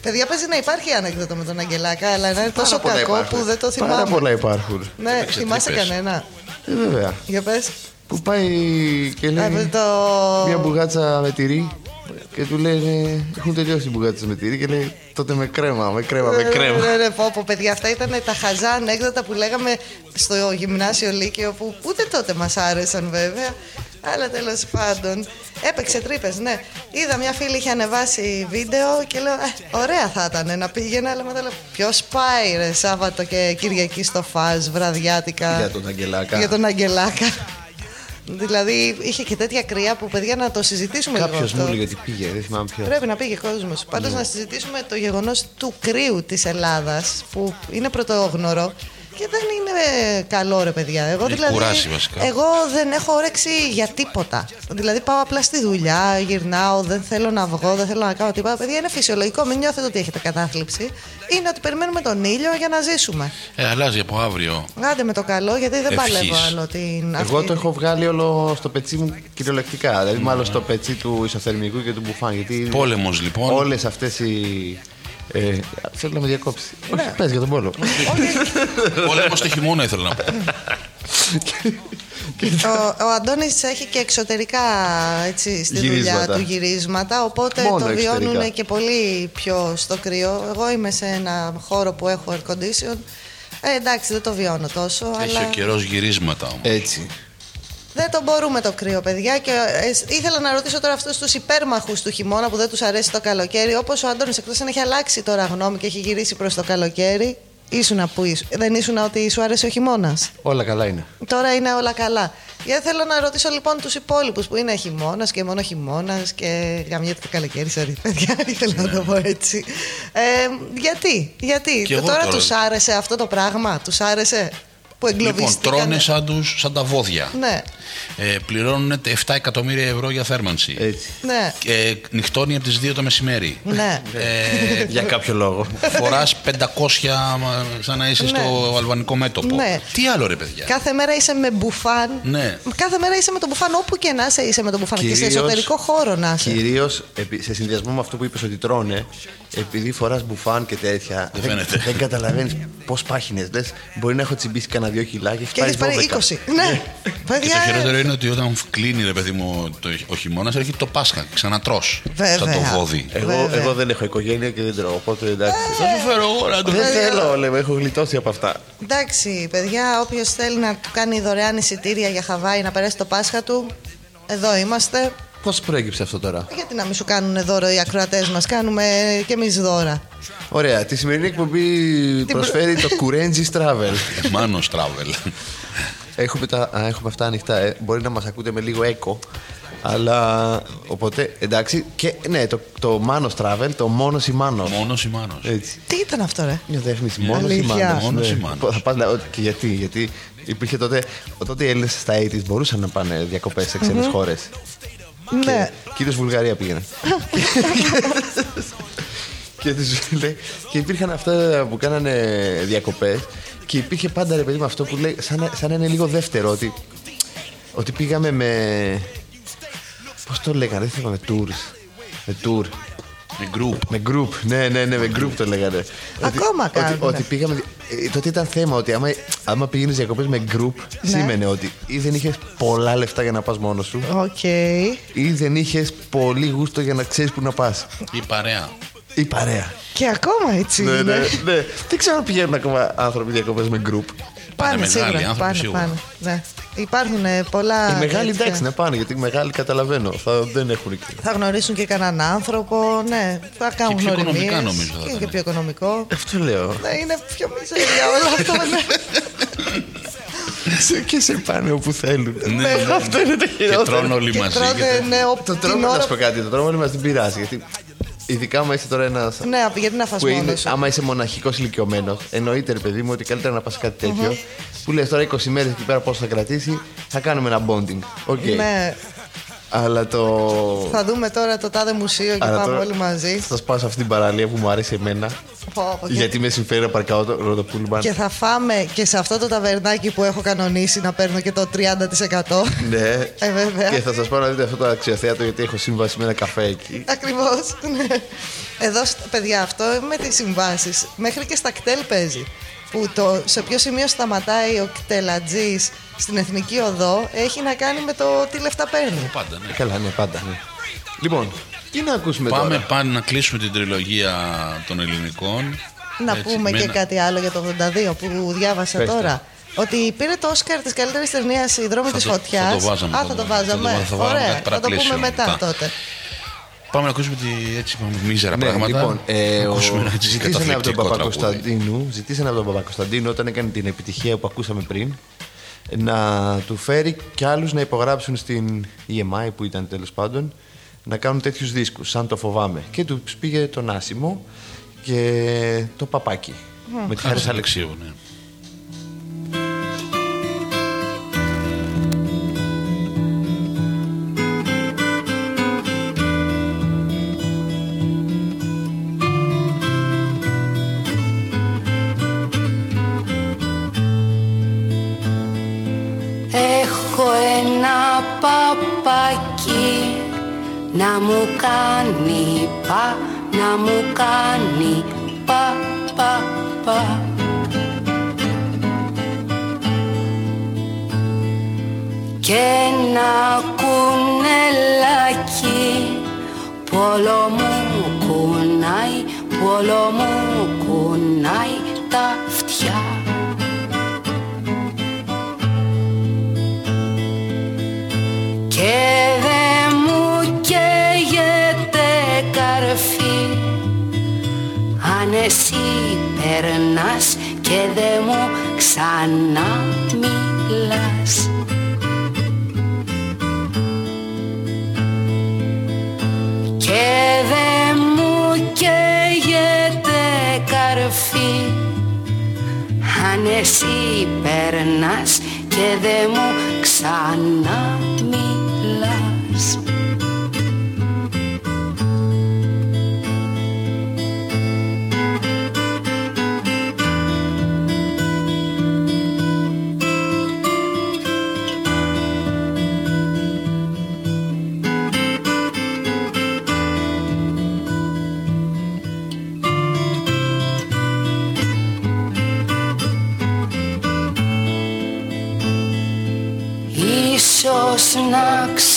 Παιδιά, παίζει να υπάρχει ανέκδοτο με τον Αγγελάκα, αλλά να είναι τόσο πολλά κακό υπάρχουν. που δεν το Πάρα θυμάμαι. πολλά υπάρχουν. Ναι, Έπαιξε θυμάσαι τρύπες. κανένα; Ε, βέβαια. Για πες. Που πάει και Ε, λέει το... μια μπουγάτσα με τυρί και του λένε έχουν τελειώσει οι μπουγάτσες με τυρί και λέει τότε με κρέμα, με κρέμα, με κρέμα. Ναι, ναι, πω, πω, παιδιά, αυτά ήταν τα χαζά ανέκδοτα που λέγαμε στο γυμνάσιο Λύκειο που ούτε τότε μας άρεσαν βέβαια. Αλλά τέλος πάντων. Έπαιξε τρύπες, ναι. Είδα μια φίλη είχε ανεβάσει βίντεο και λέω: «Ε, Ωραία θα ήταν να πήγαινε, αλλά μετά λέω: Ποιος πάει ρε Σάββατο και Κυριακή στο φαζ βραδιάτικα. Για τον Αγγελάκα. Για τον Αγγελάκα. δηλαδή είχε και τέτοια κρύα που παιδιά να το συζητήσουμε λίγο. Κάποιος αυτό. μου έλεγε ότι πήγε, δεν θυμάμαι ποιος. Πρέπει να πήγε κόσμος. Πάντως να συζητήσουμε το γεγονός του κρύου της Ελλάδας που είναι πρωτόγνωρο και δεν είναι καλό ρε παιδιά. Εγώ Έχει δηλαδή. κουράσει, βασικά. Εγώ δεν έχω όρεξη για τίποτα. Δηλαδή πάω απλά στη δουλειά, γυρνάω, δεν θέλω να βγω, δεν θέλω να κάνω τίποτα. Παιδιά είναι φυσιολογικό, μην νιώθετε ότι έχετε κατάθλιψη. Είναι ότι περιμένουμε τον ήλιο για να ζήσουμε. Ε, αλλάζει από αύριο. Άντε με το καλό, γιατί δεν Ευχής. παλεύω άλλο την. Εγώ αυτή- το έχω βγάλει όλο στο πετσί μου κυριολεκτικά. Δηλαδή, μάλλον στο πετσί του ισοθερμικού και του μπουφάν. Γιατί Πόλεμος, λοιπόν. Όλες αυτές οι. Ε, θέλω να με διακόψει. Όχι, πες για τον πόλο. Πόλεμο το χειμώνα ήθελα να πω. Ο, ο Αντώνης έχει και εξωτερικά έτσι, στη δουλειά Γυρίσματα. του γυρίσματα, οπότε Μόνο το βιώνουν εξωτερικά. και πολύ πιο στο κρύο. Εγώ είμαι σε ένα χώρο που έχω air condition. Ε, εντάξει, δεν το βιώνω τόσο, Έχει αλλά ο καιρός γυρίσματα όμως. Έτσι. Δεν το μπορούμε το κρύο, παιδιά. Και ε, ήθελα να ρωτήσω τώρα αυτούς τους υπέρμαχους του χειμώνα που δεν τους αρέσει το καλοκαίρι. Όπως ο Άντωνης, εκτός αν έχει αλλάξει τώρα γνώμη και έχει γυρίσει προς το καλοκαίρι. Ήσουνα που ήσου. Δεν ήσουν ότι σου άρεσε ο χειμώνας; Όλα καλά είναι. Τώρα είναι όλα καλά. Γιατί θέλω να ρωτήσω λοιπόν τους υπόλοιπους που είναι χειμώνας και μόνο χειμώνας και γαμιέται το καλοκαίρι. Sorry, παιδιά, ήθελα να το πω έτσι. Ε, γιατί, γιατί. Και εγώ τώρα τώρα. τους άρεσε αυτό το πράγμα, τους άρεσε που Λοιπόν, εγκλωβίστηκαν. τρώνε σαν, τους, σαν τα βόδια. Ναι, Ε, πληρώνουν 7 εκατομμύρια ευρώ για θέρμανση. Έτσι. ναι, Ε, νυχτώνει από τις 2 το μεσημέρι. ναι. Ε, Για κάποιο λόγο. φοράς 500 μα, σαν να είσαι Ναι. στο αλβανικό μέτωπο. Ναι. Τι άλλο ρε παιδιά; Κάθε μέρα είσαι με μπουφάν. Ναι. Κάθε μέρα είσαι με τον μπουφάν. Όπου και να είσαι, είσαι με τον μπουφάν. Και σε Κυρίως- εσωτερικό χώρο να είσαι. Κυρίως σε συνδυασμό με αυτό που είπες ότι τρώνε, επειδή φοράς μπουφάν και τέτοια. Δεν φαίνεται. δεν καταλαβαίνεις πώς πάχινες. Λες, μπορεί να έχω τσιμπήσει κανένα δυο κιλά και Και έχεις πάρει 12. 20. Ναι, Και παιδιά. Το χειρότερο είναι ότι όταν κλείνει ρε παιδί μου το, ο χειμώνα έρχεται το Πάσχα. Ξανατρως. Βέβαια. Σαν το βόδι. Εγώ, Βέβαια. εγώ δεν έχω οικογένεια και δεν τρώω. Οπότε εντάξει. Θα σου φέρω εγώ να το δεν θέλω, λέμε, έχω γλιτώσει από αυτά. Εντάξει, παιδιά, όποιος θέλει να του κάνει δωρεάν εισιτήρια για Χαβάη να περάσει το Πάσχα του, εδώ είμαστε. Πώς προέκυψε αυτό τώρα; Γιατί να μην σου κάνουν δώρο οι ακροατές μας, κάνουμε κι εμείς δώρα. Ωραία, τη σημερινή εκπομπή προσφέρει το Κουρέντζι Travel. Μάνος travel. Έχουμε, τα, α, έχουμε αυτά ανοιχτά. Ε. Μπορεί να μας ακούτε με λίγο έκο. Αλλά οπότε εντάξει. Και ναι, το, το Manos Travel, το μόνο ή Μάνο. Μόνος ή μάνος. Έτσι. Τι ήταν αυτό, ρε; Μια διαφήμιση μόνο ή Αλήθεια. Μάνο. Μόνος ή Μάνος. Θα πας, να- ότι- και γιατί, γιατί υπήρχε τότε. Τότε οι Έλληνες στα 80s μπορούσαν να πάνε διακοπές σε ξένες χώρες. Ναι. Κυρίω Βουλγαρία πήγαινε. και, τους λέει, και υπήρχαν αυτά που κάνανε διακοπές και υπήρχε πάντα ρε παιδί με αυτό που λέει σαν, να- σαν να είναι λίγο δεύτερο ότι, ότι πήγαμε με. Πώς το λέγανε, δεν θυμάμαι, tours. Με tour. Με group. Με group, ναι, ναι, ναι, με group το λέγανε. Ακόμα ότι, κάνουνε. ότι, ότι πήγαμε. ε, τότε ήταν θέμα ότι άμα, άμα πήγαινες διακοπές με group, Ναι. σήμαινε ότι ή δεν είχες πολλά λεφτά για να πας μόνος σου, Οκ. ή δεν είχες πολύ γούστο για να ξέρεις που να πας. Ή παρέα. Ή παρέα. Και ακόμα έτσι ναι, είναι. ναι, ναι. Δεν ξέρω αν πηγαίνουν ακόμα άνθρωποι διακοπές με group. Πάνε, μεγάλοι σίγουρα. άνθρωποι, Πάνε, σίγουρα. πάνε. Ναι. Υπάρχουν ε, πολλά. Οι μεγάλοι τέτοια. εντάξει να πάνε, γιατί οι μεγάλοι καταλαβαίνω. Θα, δεν έχουν εκεί. Θα γνωρίσουν και κανέναν άνθρωπο, ναι. Θα κάνουν πιο γνωριμίες. οικονομικά νομίζω θα Και είναι ήταν. και πιο οικονομικό. Αυτό λέω. Ναι, είναι πιο μιζέρια όλο αυτό, ναι. Σε- και σε πάνε όπου θέλουν. Ναι, ναι. Αυτό είναι το Και χειρότερο. τρώνε όλοι Και μαζί. τρώνε, και- ναι, ο- Το την τρώμε, να ώρα σου πω κάτι, το τρώμε όλοι μας δεν πειράζει. Γιατί ειδικά άμα είσαι τώρα ένας. Ναι, γιατί να φας που είναι, μόνος σου. άμα είσαι μοναχικός ηλικιωμένο, εννοείται ρε παιδί μου ότι καλύτερα να πας κάτι τέτοιο. Που λες τώρα 20 μέρες εκεί πέρα πόσο θα κρατήσει, θα κάνουμε ένα bonding. OK. Ναι, Αλλά το. θα δούμε τώρα το τάδε μουσείο και αλλά πάμε τώρα όλοι μαζί. Θα σπάσω αυτή την παραλία που μου αρέσει εμένα. Πω, πω, και- Γιατί με συμφέρει να παρκάω το ροδοπούλμαν. Και θα φάμε και σε αυτό το ταβερνάκι που έχω κανονίσει να παίρνω και το 30%. Ναι. Ε, βέβαια. Και θα σας πάω να δείτε αυτό το αξιοθέατο γιατί έχω σύμβαση με ένα καφέ εκεί. Ακριβώς. Ναι. Εδώ, σ- παιδιά, αυτό με τις συμβάσεις μέχρι και στα κτέλ παίζει. Που το σε ποιο σημείο σταματάει ο κτελατζής στην εθνική οδό έχει να κάνει με το τι λεφτά παίρνει. Πάντα, ναι. Καλά, ναι, πάντα. Ναι. Λοιπόν, τι να ακούσουμε Πάμε τώρα; πάλι να κλείσουμε την τριλογία των ελληνικών. Να Έτσι, πούμε με και ένα- κάτι άλλο για το 82 που διάβασα Πες το. τώρα. Ότι πήρε το Όσκαρ της καλύτερης ταινίας Η δρόμη Θα της το- Φωτιάς. θα το βάζαμε, Α, θα θα το- το θα το βάζαμε. βάζαμε, θα βάλουμε Ωραία, κάτι θα το πούμε παρακλήσιο μετά μετά. τότε. Πάμε να ακούσουμε τη, έτσι, πάμε, μίζερα Ναι, πράγματα. λοιπόν, ε, Να ο, ακούσουμε ένα έτσι ζητήσανε από τον καταθλιπτικό τραγούδι. Παπακοσταντίνου, ζητήσανε από τον Παπακοσταντίνου όταν έκανε την επιτυχία που ακούσαμε πριν να του φέρει κι άλλους να υπογράψουν στην EMI που ήταν τέλος πάντων να κάνουν τέτοιους δίσκους, σαν το φοβάμαι. Και τους πήγε τον Άσιμο και το παπάκι. Με τη Χάρη Χάρης Αλεξίου. Αλεξίου, ναι. Μου κάνει πα, να μου κάνει πα, πα, πα. Και ένα κουνελάκι Πόλο μου κουνάει, πόλο μου και δε μου ξανά μιλάς και δε μου καίγεται καρφί. Αν εσύ περνάς και δε μου ξανά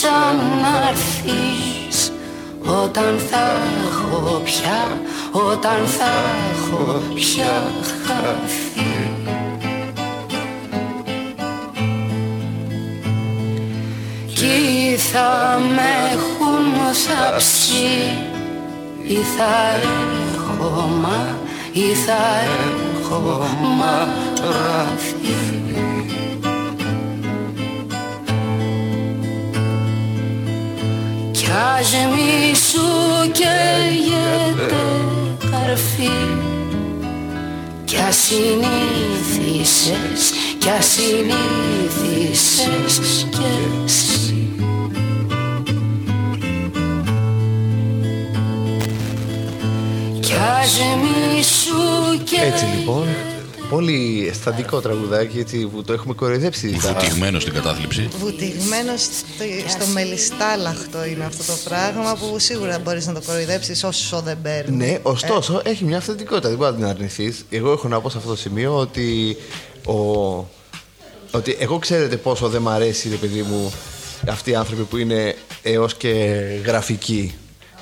ξαναρθείς όταν θα έχω πια, όταν θα έχω πια χαθεί. Κι θα με έχουν θαψεί ή θα έχω μα, ή θα έχω μαραθεί. Κι ας μη σου καίγεται καρφί Κι ας συνήθισες, κι ας συνήθισες κι εσύ Κι ας μη σου Έτσι καίγεται λοιπόν. Πολύ αισθαντικό τραγουδάκι έτσι, που το έχουμε κοροϊδέψει. τα- Βουτυγμένος στην κατάθλιψη. Βουτυγμένος στο, στο μελιστάλαχτο είναι αυτό το πράγμα που σίγουρα μπορείς να το κοροϊδέψεις όσο δεν παίρνεις. Ναι, ωστόσο έχει μια αυθεντικότητα. Δεν μπορεί να την αρνηθείς. Εγώ έχω να πω σε αυτό το σημείο ότι. Ο... Ότι εγώ ξέρετε πόσο δεν μ' αρέσει, ρε παιδί μου, αυτοί οι άνθρωποι που είναι έως και γραφικοί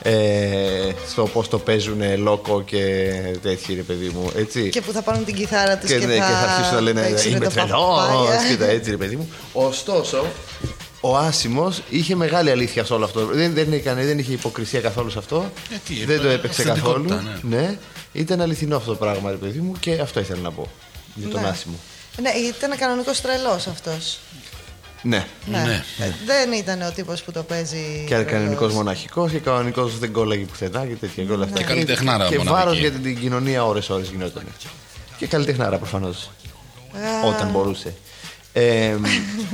ε, στο πώς το παίζουν λόκο και τέτοιοι, ρε παιδί μου. Έτσι. Και που θα πάρουν την κιθάρα τους και, και, ναι, και θα αρχίσουν να λένε παίξουν Είμαι τα τρελός παπάγια. και τα έτσι, ρε παιδί μου. Ωστόσο, ο Άσιμος είχε μεγάλη αλήθεια σε όλο αυτό. Δεν, δεν, έκανε, δεν είχε υποκρισία καθόλου σε αυτό. Γιατί, δεν το ε, έπαιξε καθόλου. αυθεντικότητα, Ναι. Ήταν αληθινό αυτό το πράγμα, ρε παιδί μου, και αυτό ήθελα να πω για τον Ναι. Άσιμο. Ναι, ήταν κανονικός τρελός αυτός. Ναι. Ναι. Ε, Δεν ήταν ο τύπος που το παίζει. Και κανονικός τρελός. μοναχικός και κανονικός δεν κόλλαγε πουθενά και τέτοια και όλα αυτά. Και καλλιτεχνάρα Και μοναδική. βάρος για την κοινωνία ώρε-ώρε γινόταν. Και καλλιτεχνάρα προφανώς. Α. Όταν μπορούσε. Ε,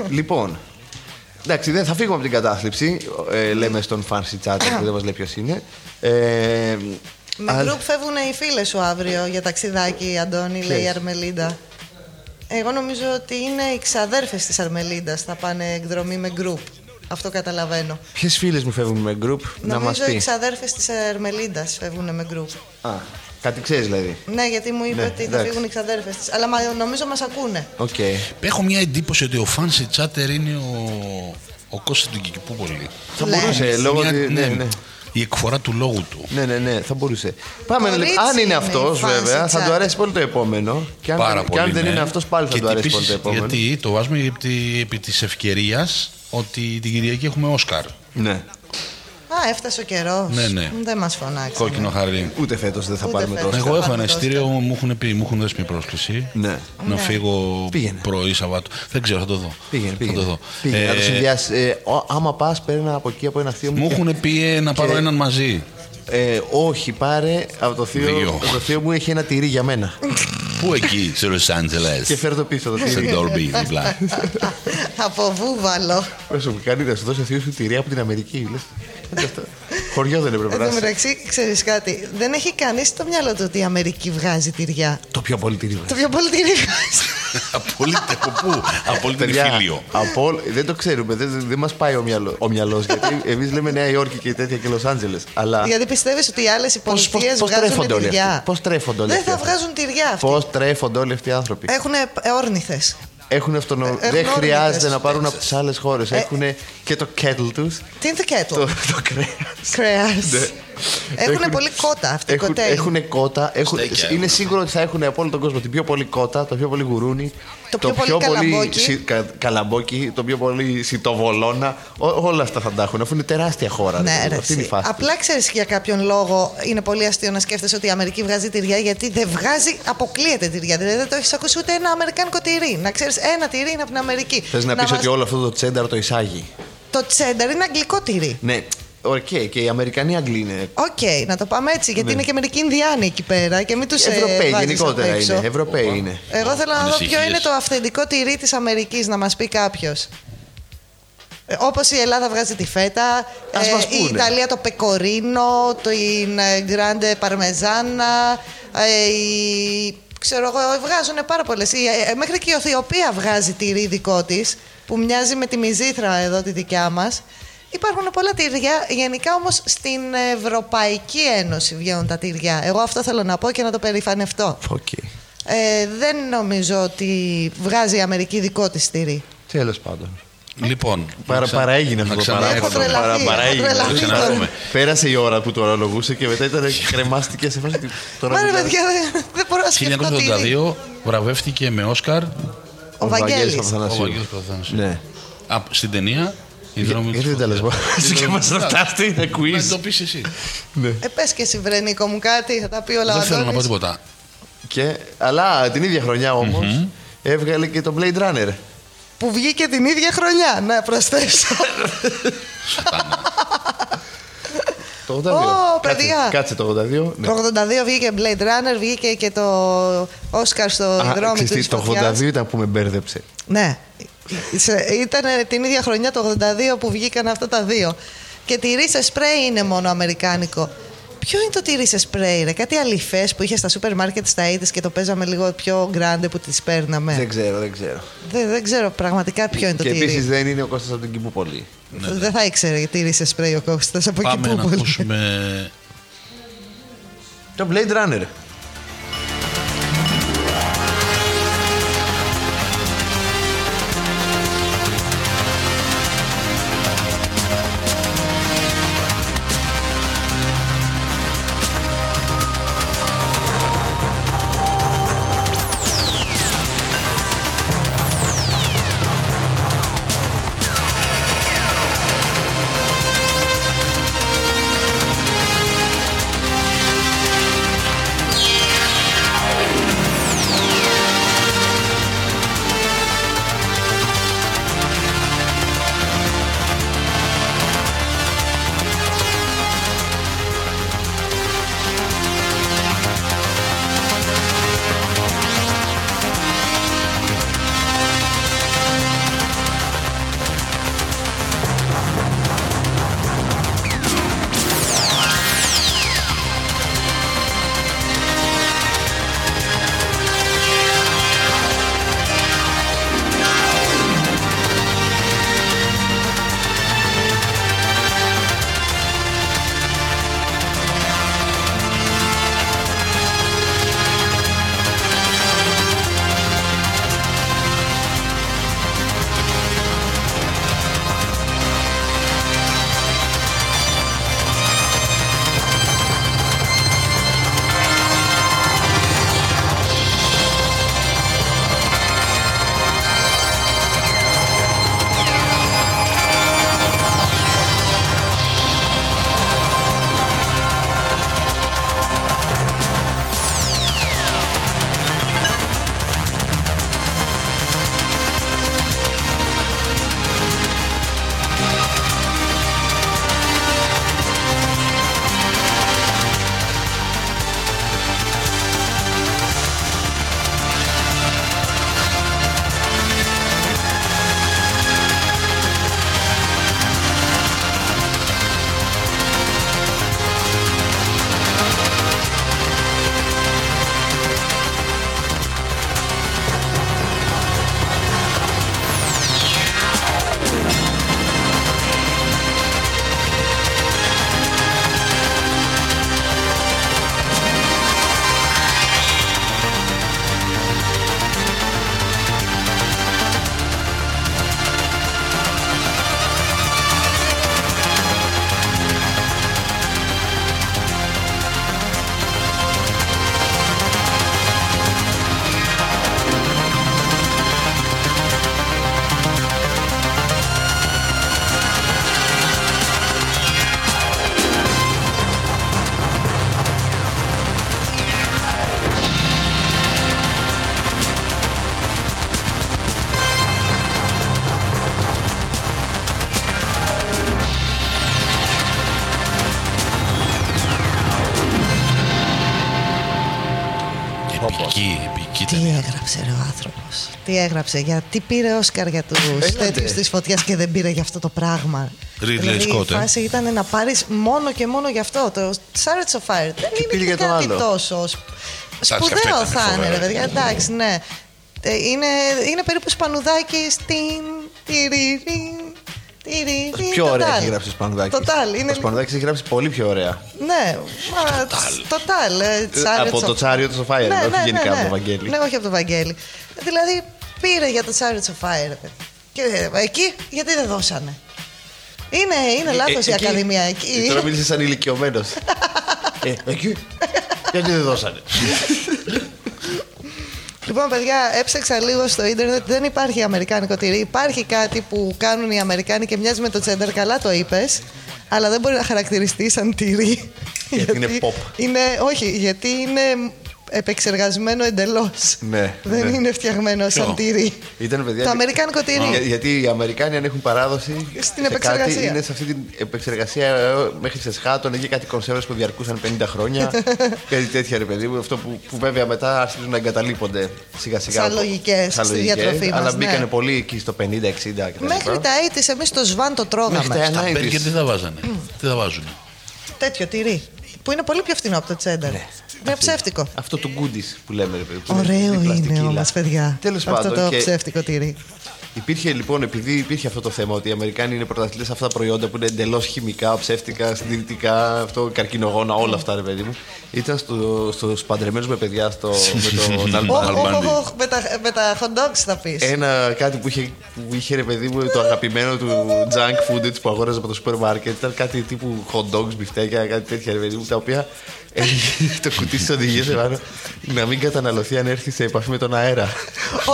λοιπόν, εντάξει, δεν θα φύγουμε από την κατάθλιψη. Ε, λέμε στον fancy chat που δεν μας λέει ποιος είναι. Ε, Με αλλά- γκρουπ φεύγουν οι φίλες σου αύριο για ταξιδάκι, Αντώνη, λέει η Ποιες; Αρμελίντα. Εγώ νομίζω ότι είναι οι ξαδέρφες της Αρμελίντας θα πάνε εκδρομή με γκρουπ. Αυτό καταλαβαίνω. Ποιες φίλες μου φεύγουν με group να μας νομίζω οι πεις; ξαδέρφες της Αρμελίντας φεύγουν με γκρουπ. Α, κάτι ξέρεις δηλαδή; Ναι, γιατί μου είπε Ναι, ότι θα εντάξει. φύγουν οι ξαδέρφες της. Αλλά μα- νομίζω μας ακούνε. Οκ. Έχω μια εντύπωση ότι ο fancy chatter είναι ο, ο Κώστας του Κικυπούπολη. Θα μπορούσε, λόγω Μια- ότι- ναι, ναι. Η εκφορά του λόγου του. Ναι, ναι, ναι, θα μπορούσε. Πάμε, Κορίτσι λοιπόν, αν είναι είναι αυτός, η fancy βέβαια, θα chat. του αρέσει πολύ το επόμενο. Και αν, Πάρα δεν, πολύ. και αν δεν ναι. είναι αυτός, πάλι θα Και του αρέσει επίσης, πολύ το επόμενο. Γιατί το βάζουμε επί, επί της ευκαιρίας ότι την Κυριακή έχουμε Όσκαρ. Ναι. Α, έφτασε ο καιρός. Ναι, ναι. Δεν μας φωνάξει. Κόκκινο χαρί. Ούτε φέτος δεν θα Ούτε πάρουμε φέτος. τόσο. Εγώ έχω πάμε ένα το ειστήριο, μου έχουν πει, μου έχουν δώσει μια πρόσκληση. Ναι. Να Ναι. φύγω Πήγαινε. πρωί Σαββάτου. Δεν ξέρω, θα το δω. Πήγαινε, Θα πήγαινε. το δω. πήγαινε να το Ε, συνδυάσεις. Ε, ο- άμα πας, παίρνει από εκεί από ένα θείο μου. Μου και- έχουν πει ε, να πάρω και- έναν μαζί. Ε, όχι, πάρε από το θείο. Δύο. Το θείο μου έχει ένα τυρί για μένα. Πού εκεί, σε Λος Άντζελες. και φέρε το πίσω το Σε τυρί. Ντόρμπι, διπλά. Από βούβαλο. Πόσο μου κάνει να σου δώσει ο θείο σου τυρί από την Αμερική. Λες. Άντε αυτό. Χωριό δεν έπρεπε Εν να τω είσαι. μεταξύ, ξέρεις κάτι. Δεν έχει κανείς στο μυαλό του ότι η Αμερική βγάζει τυριά. Το πιο πολύ τυρί. Το πιο πολύ τυρί βγάζει. Απόλυτα από πού, απόλυτα Παιδιά, φίλιο. από όλ- δεν το ξέρουμε, δεν, δεν μας πάει ο, μυαλό, ο μυαλός, γιατί εμείς λέμε Νέα Υόρκη και τέτοια και Λος Άντζελες Αλλά Γιατί πιστεύεις ότι οι άλλες πώς, πώς, πολιτείε πώς βγάζουν τρέφονται όλοι αυτοί; τυριά. Πώς τρέφονται όλοι Δεν αυτοί. θα βγάζουν τυριά αυτοί. Πώς τρέφονται όλοι αυτοί οι άνθρωποι; Έχουν όρνηθε. Έχουν αυτονο... έχουν δεν όρνηθες. χρειάζεται να πάρουν από τις άλλες χώρες. Ε, Έχουν και το kettle τους. Τι είναι το Το, κέτο. το κρέας. Κρέας. Ναι. Έχουν πολύ κότα αυτοί οι Έχουν, κοτέοι. έχουν κότα. Έχουν, Στέκια είναι έχουν. σίγουρο ότι θα έχουν από όλο τον κόσμο την πιο πολύ κότα, το πιο πολύ γουρούνι, Το πιο πολύ καλαμπόκι. σι- κα- καλαμπόκι, το πιο πολύ σιτοβολώνα. Ό, όλα αυτά θα τα έχουν, αφού είναι τεράστια χώρα. Ναι, ρε, ρε, αυτή είναι η εσύ. φάση. Απλά ξέρεις για κάποιον λόγο είναι πολύ αστείο να σκέφτεσαι ότι η Αμερική βγάζει τυριά γιατί δεν βγάζει, αποκλείεται τυριά. Δηλαδή δεν το έχεις ακούσει ούτε ένα αμερικάνικο τυρί. Να ξέρεις, ένα τυρί είναι από την Αμερική. Θες να, πεις βάζ- ότι όλο αυτό το τσένταρ το εισάγει. Το τσένταρ είναι αγγλικό τυρί. Ναι, οκ, και οι Αμερικανοί Αγγλοί είναι. Οκ, να το πάμε έτσι, γιατί Ναι. είναι και μερικοί Ινδιάνοι εκεί πέρα και μην τους Ευρωπαίοι γενικότερα είναι. Ευρωπαίοι είναι. Εγώ θέλω να δω ποιο Ανησυχίες. είναι το αυθεντικό τυρί της Αμερικής, να μας πει κάποιος. Όπως η Ελλάδα βγάζει τη φέτα, Ας μας η πούνε. Ιταλία το πεκορίνο, την γκράντε παρμεζάνα, ε, η, ξέρω εγώ, βγάζουν πάρα πολλές. Μέχρι και η Αιθιοπία βγάζει τυρί δικό της, που μοιάζει με τη μυζήθρα εδώ τη δικιά μας. Υπάρχουν πολλά τυριά. Γενικά όμως στην Ευρωπαϊκή Ένωση βγαίνουν τα τυριά. Εγώ αυτό θέλω να πω και να το περηφανευτώ. Οκ. Ε, δεν νομίζω ότι βγάζει η Αμερική δικό της τυρί. Τέλος πάντων. Λοιπόν, Παρα, να ξα- παραέγινε να αυτό το ξαναέρθω. Έχω τρελαθεί, Παρα, έχω παραέγινε. τρελαθεί. Να ξαναρθούμε. Πέρασε η ώρα που το ορολογούσε και μετά ήταν κρεμάστηκε σε φάση. Τώρα Μα ρε μιλάς. παιδιά, δεν, δεν μπορώ να σκεφτώ τυρί. 1982 βραβεύτηκε με Όσκαρ ο Ο Βαγγέλης. Παπαθανασίου. Βαγγέλης Παπαθανασίου. Ναι. Α, στην ταινία «Οι δρόμοι Γιατί της δεν τα λες φωτιάς». μόνο. Εσύ και μας ρωτάς τι είναι Να quiz. το πεις εσύ. Ναι. Ε, πες και εσύ βρε Νίκο μου κάτι, θα τα πει όλα ο Δεν θέλω να πω Αντώνης. τίποτα. Και, αλλά την ίδια χρονιά όμως έβγαλε και το Blade Runner. Που βγήκε την ίδια χρονιά, να προσθέσω. Το 82. Ω, Κάτσε- παιδιά. Κάτσε το 82. Ναι. Το 82 βγήκε Blade Runner, βγήκε και το Όσκαρ στο Α, δρόμο ξέρεις του τι, Το 82 ήταν που με μπέρδεψε. Ναι. Ήταν την ίδια χρονιά το 82 που βγήκαν αυτά τα δύο. Και τυρί σε σπρέι είναι μόνο αμερικάνικο. Ποιο είναι το τυρί σε σπρέι, ρε, κάτι αληφέ που είχε στα σούπερ μάρκετ στα 80's και το παίζαμε λίγο πιο γκράντε που τις παίρναμε. Δεν ξέρω, δεν ξέρω. Δεν, δεν ξέρω πραγματικά ποιο είναι το Και τυρί. επίσης δεν είναι ο Κώστας από την Κιπούπολη. Δεν θα ήξερε τυρί σε σπρέι ο Κώστας από εκεί Πάμε που να πολύ. ακούσουμε Το Blade Runner. Τι έγραψε, γιατί πήρε Όσκαρ για τους Έλατε. τέτοιους της φωτιάς και δεν πήρε για αυτό το πράγμα. Ridley δηλαδή, Scott, η ε. φάση ήταν να πάρεις μόνο και μόνο γι' αυτό. Το Chariots of Fire δεν πήγε είναι για και τον κάτι άλλο. τόσο. σπ- και αυτό Σπουδαίο ήταν θα είναι, φοβερό. ρε παιδιά. Εντάξει, ναι. Ε, Είναι, είναι περίπου σπανουδάκι στην. τυριριν, τυριριν, Πιο ωραία Total. έχει γράψει ο Σπανουδάκης. Total, είναι Ο Σπανουδάκης έχει γράψει πολύ πιο ωραία. Ναι, μα, total. ε, Chariots από το of- Τσάριο του Fire, ναι, όχι ναι, γενικά ναι, από ναι. το Βαγγέλη. Ναι, όχι από το Βαγγέλη. Δηλαδή πήρε για το Chariots of Fire. ρε παιδί. Και ε, εκεί γιατί δεν δώσανε; Είναι, είναι λάθος η Ε, εκεί- Ακαδημία εκεί. Τώρα μίλησες σαν ηλικιωμένος. ε, εκεί. Γιατί δεν δώσανε; Λοιπόν, παιδιά, έψαξα λίγο στο ίντερνετ. Δεν υπάρχει αμερικάνικο τυρί. Υπάρχει κάτι που κάνουν οι Αμερικάνοι και μοιάζει με το τσέντερ. Καλά το είπες. Αλλά δεν μπορεί να χαρακτηριστεί σαν τυρί. Γιατί είναι pop. Είναι, όχι, γιατί είναι επεξεργασμένο εντελώς. Ναι, Δεν ναι. είναι φτιαγμένο σαν Ποιο; τυρί. Ήταν παιδιά. Το αμερικάνικο τυρί. Για- γιατί οι Αμερικάνοι αν έχουν παράδοση. Στην σε επεξεργασία. Κάτι, είναι σε αυτή την επεξεργασία ε, μέχρι σε σχάτων ή κάτι κονσέρβες που διαρκούσαν 50 χρόνια. κάτι τέτοια ρε παιδί μου. Αυτό που, που βέβαια μετά αρχίζουν να εγκαταλείπονται σιγά σιγά. Σαν λογικές Σαν στη λογικές, διατροφή μας, Αλλά ναι. μπήκανε πολύ εκεί στο 50-60 κτλ. Μέχρι τα 80 εμείς το σβάν το τρώγαμε. Μέχρι τα Στα 90s. μπέργκερ τι θα βάζανε; Τι θα βάζουν. Τέτοιο τυρί. Που είναι πολύ πιο φθηνό από το τσέντερ. Είναι ψεύτικο. Αυτό του goodies που λέμε ρε παιδί. που Ωραίο δίπλα στην είναι κύλα. όμω, παιδιά. Τέλος Αυτό πάντων, το και- ψεύτικο τυρί. Υπήρχε λοιπόν, επειδή υπήρχε αυτό το θέμα ότι οι Αμερικάνοι είναι πρωταθλητές σε αυτά τα προϊόντα που είναι εντελώς χημικά, ψεύτικα, συντηρητικά, αυτό, καρκινογόνα, όλα αυτά ρε παιδί μου. Ήταν στο, στους παντρεμένους με παιδιά στο, με τον Όχ, Αλμπάνι. όχ, όχ, όχ, Με τα- με τα hot dogs θα πεις. Ένα κάτι που είχε, που είχε ρε παιδί μου το αγαπημένο του junk food έτσι, που αγόραζε από το σούπερ μάρκετ. Ήταν κάτι τύπου hot dogs, μπιφτέκια, κάτι τέτοια ρε παιδί μου, τα οποία έλεγε το κουτί τη οδηγίες επάνω να μην καταναλωθεί αν έρθει σε επαφή με τον αέρα.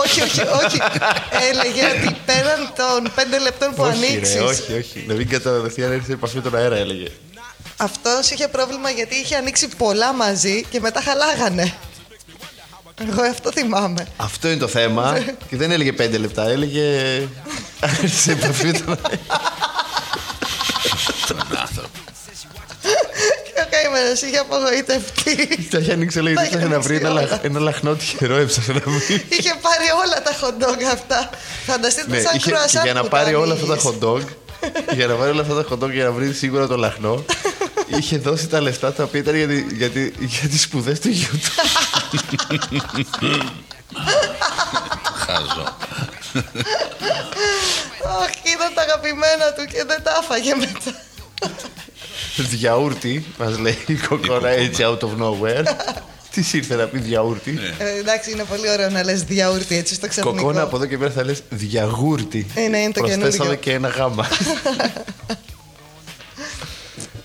όχι, όχι, όχι. Έλεγε ότι πέραν των 5 λεπτών που όχι, ανοίξεις. ρε, όχι, όχι. Να μην καταναλωθεί αν έρθει σε επαφή με τον αέρα, έλεγε. Αυτός είχε πρόβλημα γιατί είχε ανοίξει πολλά μαζί και μετά χαλάγανε. Εγώ αυτό θυμάμαι. Αυτό είναι το θέμα. και δεν έλεγε πέντε λεπτά, έλεγε. αν έρθει σε επαφή με τον αέρα. Τον άνθρωπο. Και ο καημένο είχε απογοητευτεί. Τα είχε ανοίξει, λέει, Τα ήθελε είχε να βρει ένα, ανοίξει λαχ- ένα λαχνό τυχερό, έψαχνε να βρει. είχε πάρει όλα τα hot dog αυτά. Φανταστείτε Ναι, σαν είχε, και κρουασάν για να που πάρει τα όλα αυτά τα ανοίγεις. hot dog, για να πάρει όλα αυτά τα hot dog για να βρει σίγουρα το λαχνό, είχε δώσει τα λεφτά τα οποία ήταν για, τη- για, τη- για τις σπουδές του γιού του. Χάζω. Αχ, ήταν τα αγαπημένα του και δεν τα άφαγε μετά. Διαούρτι, μας λέει η κοκόνα έτσι out of nowhere. Τι ήρθε να πει διαούρτι. Ε, εντάξει, είναι πολύ ωραίο να λες διαούρτι έτσι στο ξαφνικό. Κοκόνα από εδώ και πέρα θα λες διαγούρτι. Ε, ναι, είναι το Προσθέσαμε καινούργιο. και ένα γάμα.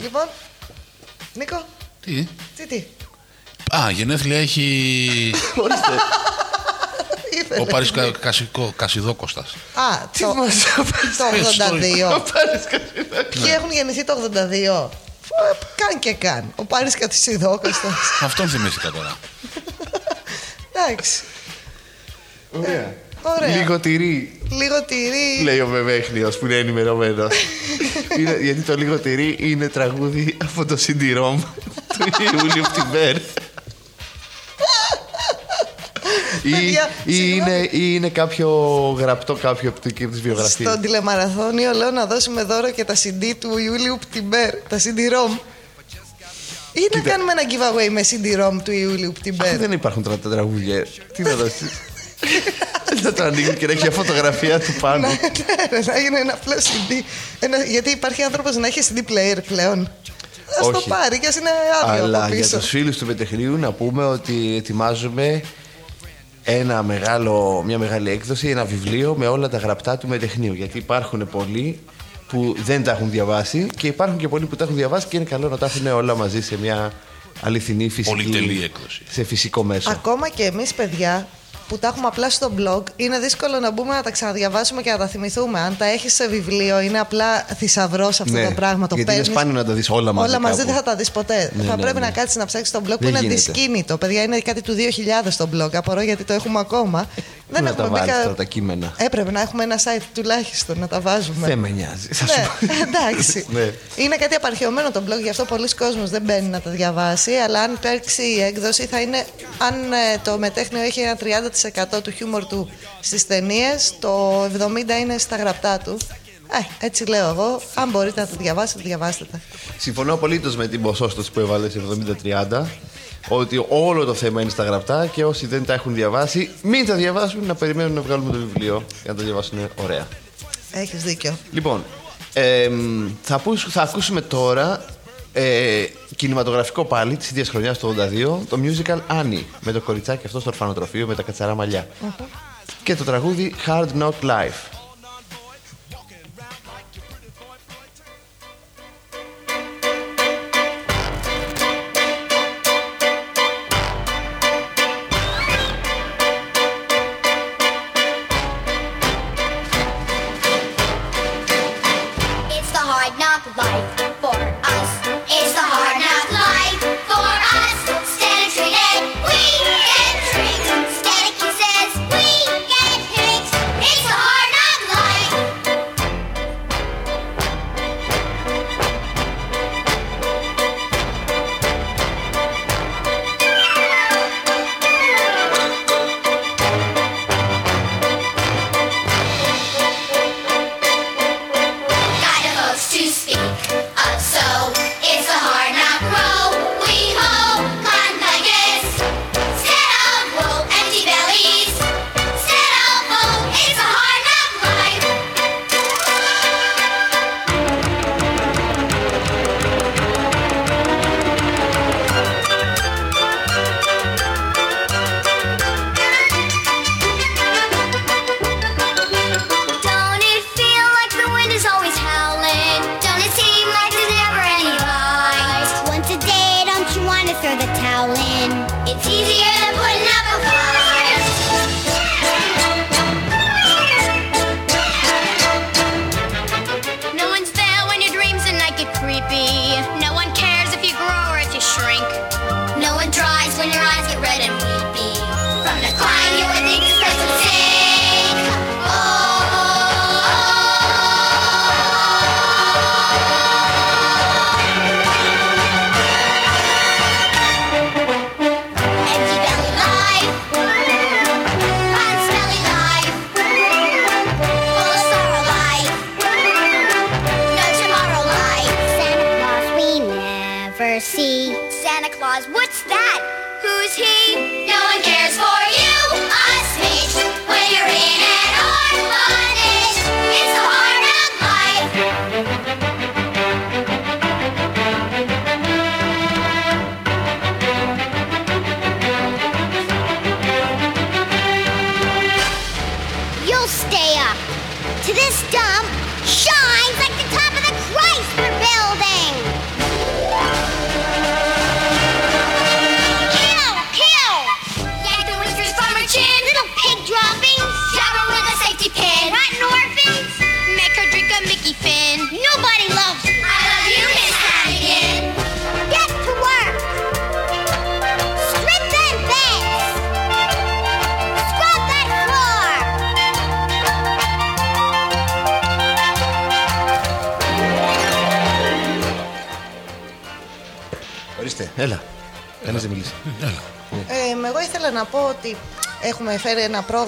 Λοιπόν, Νίκο, Τι; τι, τι; Α, γενέθλια έχει Ήθελε. Ο Πάρης Κα- Κασικό- Κασιδόκοστας. Α, το, το 82. Ποιοι έχουν γεννηθεί το 82. Ε, Καν και καν. Ο Πάρης Κατσιδόκοστας. Αυτόν θυμήθηκα τώρα. Εντάξει. Ωραία. Ωραία. Λίγο τυρί, Λίγο τυρί. λέει ο Μεμέχνιος που είναι ενημερωμένος. γιατί το λίγο τυρί είναι τραγούδι από το CD-ROM του Ιούλιου Πτυμπέρ. Ή, Παιδιά, ή, είναι, ή είναι κάποιο γραπτό κάποιο από της βιογραφίας. Στον τηλεμαραθώνιο λέω να δώσουμε δώρο και τα CD του Ιούλιου Πτυμπέρ. Τα CD-ROM. Ή να κάνουμε ένα giveaway με CD-ROM του Ιούλιου Πτυμπέρ. Αφού δεν υπάρχουν τώρα τα τραγούδια. Τι να δώσεις; Θα το ανοίγει και να έχει μια φωτογραφία του πάνω. Ναι, ρε, να είναι ένα απλό CD. Ένα, γιατί υπάρχει άνθρωπος να έχει CD player πλέον. Α το Όχι. πάρει και ας είναι άδειο Αλλά από για πίσω. τους φίλους του Πετεχνείου να πούμε ότι ετοιμάζουμε ένα μεγάλο, μια μεγάλη έκδοση, ένα βιβλίο με όλα τα γραπτά του Μετεχνείου. Γιατί υπάρχουν πολλοί που δεν τα έχουν διαβάσει και υπάρχουν και πολλοί που τα έχουν διαβάσει και είναι καλό να τα έχουν όλα μαζί σε μια αληθινή φυσική. Πολυτελή έκδοση. Σε φυσικό μέσο. Ακόμα και εμείς, παιδιά, που τα έχουμε απλά στο blog, είναι δύσκολο να μπούμε να τα ξαναδιαβάσουμε και να τα θυμηθούμε. Αν τα έχεις σε βιβλίο, είναι απλά θησαυρός αυτό Ναι, το πράγμα. Το γιατί είναι παίρνεις, σπάνιο να τα δεις όλα μαζί Όλα μαζί κάπου. δεν θα τα δεις ποτέ. Ναι, θα ναι, πρέπει ναι. να κάτσεις να ψάξεις το blog που Δεν είναι γίνεται. δυσκίνητο. Παιδιά, είναι κάτι του 2000 το blog. Απορώ γιατί το έχουμε ακόμα. Δεν να έχουμε τα βάλεις μπει κα- τώρα τα κείμενα; Έπρεπε να έχουμε ένα site τουλάχιστον να τα βάζουμε. Δεν με νοιάζει. θα σου πω. Ναι, εντάξει. Ναι. Είναι κάτι απαρχαιωμένο το blog, γι' αυτό πολλοί κόσμος δεν μπαίνει να τα διαβάσει. Αλλά αν υπάρξει η έκδοση, θα είναι. Αν ε, το μετέχνιο έχει ένα 30% του χιούμορ του στις ταινίες, το 70% είναι στα γραπτά του. Ε, έτσι λέω εγώ. Αν μπορείτε να τα διαβάσετε, διαβάστε τα. Συμφωνώ απολύτως με την ποσόστοση που έβαλες 70-30. Ότι όλο το θέμα είναι στα γραπτά και όσοι δεν τα έχουν διαβάσει, μην τα διαβάσουν να περιμένουν να βγάλουμε το βιβλίο για να τα διαβάσουν ωραία. Έχεις δίκιο. Λοιπόν, εμ, θα, ακούσ- θα ακούσουμε τώρα ε, κινηματογραφικό πάλι της ίδιας χρονιάς το 82, το musical Annie με το κοριτσάκι αυτό στο ορφανοτροφείο με τα κατσαρά μαλλιά. Και το τραγούδι Hard Knock Life.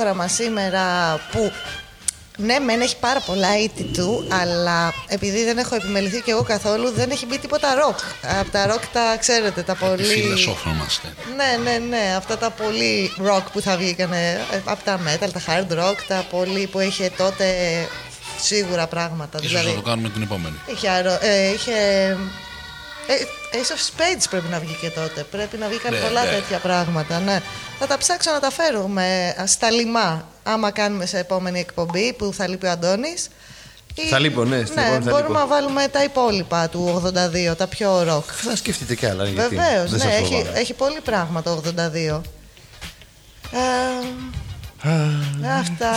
Ένα πρόγραμμα σήμερα που ναι, μεν έχει πάρα πολλά ήτη του, αλλά επειδή δεν έχω επιμεληθεί και εγώ καθόλου, δεν έχει μπει τίποτα ροκ. Από τα ροκ τα ξέρετε, τα πολύ. Φιλοσόφωνομαστε. Ναι, ναι, ναι. Αυτά τα πολύ rock που θα βγήκανε από τα metal, τα hard rock, τα πολύ που είχε τότε σίγουρα πράγματα. Ίσως να δηλαδή, το κάνουμε την επόμενη. είχε, αερο- ε, είχε ε, Ace of Spades πρέπει να βγει και τότε. Πρέπει να βγήκαν Ναι, πολλά ναι. τέτοια πράγματα. Ναι. Θα τα ψάξω να τα φέρουμε α, στα λιμά. Άμα κάνουμε σε επόμενη εκπομπή που θα λείπει ο Αντώνης. Ή- Θα λείπω, ναι, στην ναι, επόμενη θα μπορούμε λείπω. να βάλουμε τα υπόλοιπα του 82, τα πιο rock. Θα σκεφτείτε κι άλλα. γιατί Βεβαίως, δεν ναι, σας έχει, φοβάμαι. έχει πολύ πράγμα το 82. Ε, αυτά.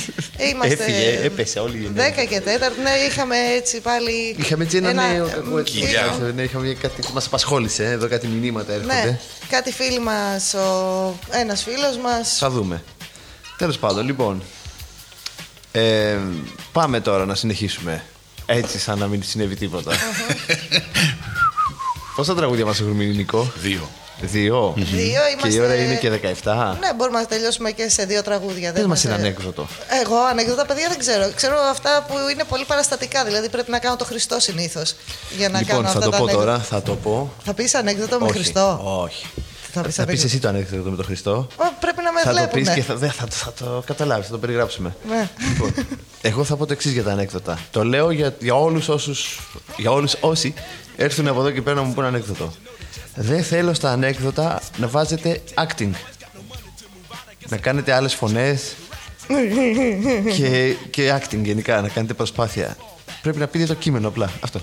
Είμαστε. Έφυγε, έπεσε όλη η ενέργεια. 10 και 4, ναι, είχαμε έτσι πάλι. Είχαμε έτσι ένα, ένα- νέο κακό έτσι. Κοιλιά. Ναι, είχαμε κάτι που μας απασχόλησε. ε, Εδώ κάτι μηνύματα έρχονται. Ναι, κάτι φίλοι μας, ο... ένας φίλος μας Θα δούμε. Τέλος πάντων, λοιπόν. Ε, πάμε τώρα να συνεχίσουμε. Έτσι, σαν να μην συνέβη τίποτα. Πόσα τραγούδια μας έχουν μείνει, Νικό; Δύο. Δύο. Δύο Και η είμαστε- ώρα είναι και 17. Ναι, μπορούμε να τελειώσουμε και σε δύο τραγούδια. Δεν μας μας- είναι ανέκδοτο. Εγώ ανέκδοτα, παιδιά, δεν ξέρω. Ξέρω αυτά που είναι πολύ παραστατικά. Δηλαδή πρέπει να κάνω το Χριστό συνήθως. Για να Λοιπόν, κάνω θα αυτά το τα πω ανέκδοτα. τώρα, θα το πω. Θα πεις ανέκδοτο με Όχι, Χριστό; Όχι. Θα πεις Θα πεις ανέκδοτο. εσύ το ανέκδοτο με τον Χριστό. Ω, Πρέπει να με Θα το πεις βλέπουν. και θα, δεν, θα, θα το καταλάβεις, θα το περιγράψουμε. Ναι. Λοιπόν, εγώ θα πω το εξής για τα ανέκδοτα. Το λέω για, για όλους όσου. Για όλους όσοι έρθουν από εδώ και πέρα να μου πούνε ανέκδοτο. Δεν θέλω στα ανέκδοτα να βάζετε acting. Να κάνετε άλλες φωνές και, και acting γενικά, να κάνετε προσπάθεια. Πρέπει να πείτε το κείμενο απλά. Αυτό.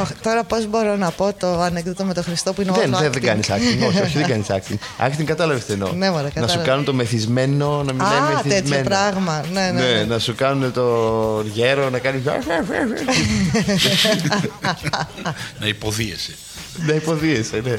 Οχ, Τώρα πώς μπορώ να πω το ανέκδοτο με τον Χριστό που είναι δεν, όλο δεν, δεν acting; κάνεις acting. όχι, όχι, δεν κάνεις acting. Acting κατάλαβες τι εννοώ. Ναι, μωρέ, να σου κατάλαβα. κάνουν το μεθυσμένο, να μιλάει Α, μεθυσμένο. τέτοιο πράγμα. Ναι, ναι. ναι. να σου κάνουν το γέρο να κάνει. Να υποδίεσαι. Να υποδίεσαι, ναι.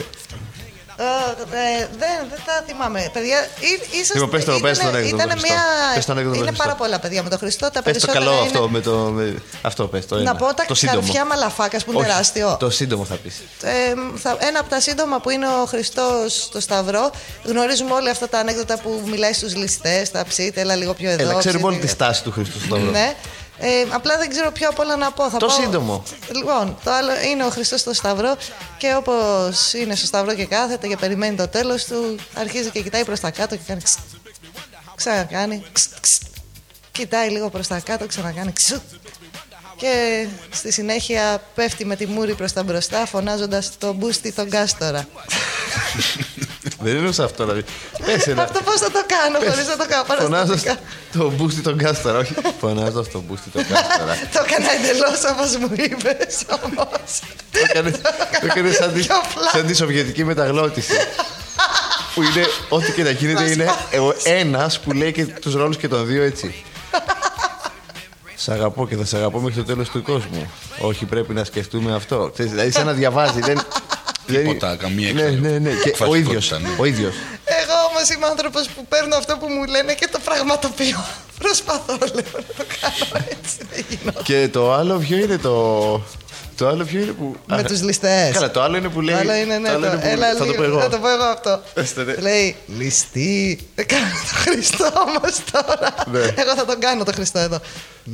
Ε, ε, δεν, δεν τα θυμάμαι. Παιδιά, ή- ίσως Λοιπόν, πες το, πες το ήτανε- ανέκδοτο με ήτανε τον Χριστό. μια... Πες το ανέκδοτο με είναι τον πάρα Χριστό. πολλά παιδιά με τον Χριστό. Τα Πες το περισσότερα καλό είναι... αυτό με το. Με... Αυτό πες το. Να ένα. πω τα το σύντομο. καρφιά μαλαφάκας που είναι Όχι, τεράστιο. Το σύντομο θα πεις. Ε, θα, ένα από τα σύντομα που είναι ο Χριστός στο Σταυρό. Γνωρίζουμε όλοι αυτά τα ανέκδοτα που μιλάει στους ληστές, τα ψείτε, έλα λίγο πιο εδώ. Έλα, ξέρουμε ψήτε. όλη τη στάση του Χριστού στο Σταυρό. Ναι. Ε, απλά δεν ξέρω ποιο απ' όλα να πω. Θα Το πω... σύντομο. Λοιπόν, το άλλο είναι ο Χριστός στο Σταυρό και όπως είναι στο Σταυρό και κάθεται και περιμένει το τέλος του, αρχίζει και κοιτάει προς τα κάτω και κάνει. ξτ. Ξανακάνει. ξτ, ξτ. Κοιτάει λίγο προς τα κάτω, ξανακάνει. ξτ. Και στη συνέχεια πέφτει με τη μούρη προς τα μπροστά φωνάζοντας το μπούστι τον κάστορα. Δεν εννοούσα αυτό δηλαδή. Πες ένα. Αυτό πώς θα το κάνω χωρίς να το κάνω Φωνάζω παραστατικά. το μπούστι τον κάστορα. Όχι, φωνάζω στο μπούστι τον κάστορα. Το έκανα εντελώς όπως μου είπες όμως. Το έκανε- Το έκανε σαν τη- Πιο πλάκα. σαν τη σοβιετική μεταγλώτηση. Που είναι, ό,τι και να γίνεται, είναι ένας που λέει και τους ρόλους και των δύο έτσι. Σ' αγαπώ και θα σε αγαπώ μέχρι το τέλος του κόσμου. Όχι, πρέπει να σκεφτούμε αυτό. Ξέρεις, δηλαδή, σαν να διαβάζει. Δεν, Τίποτα, καμία Ναι, ναι, ναι. Και ο εκφραστικότητα, ίδιος. ναι. Ο ίδιος. Εγώ όμως είμαι άνθρωπος που παίρνω αυτό που μου λένε και το πραγματοποιώ. Προσπαθώ λέω να το κάνω έτσι. Δεν γινόταν. Και το άλλο ποιο είναι το. Το άλλο ποιο είναι που. Με Α, τους ληστές. Καλά, το άλλο είναι που λέει. Το άλλο είναι, ναι, το άλλο το- είναι που- έλα θα το λίγο, πω εγώ. θα το πω εγώ αυτό. Έστε, ναι. Λέει, ληστή. Δεν κάνω το Χριστό όμω τώρα. Ναι. Εγώ θα τον κάνω το Χριστό εδώ.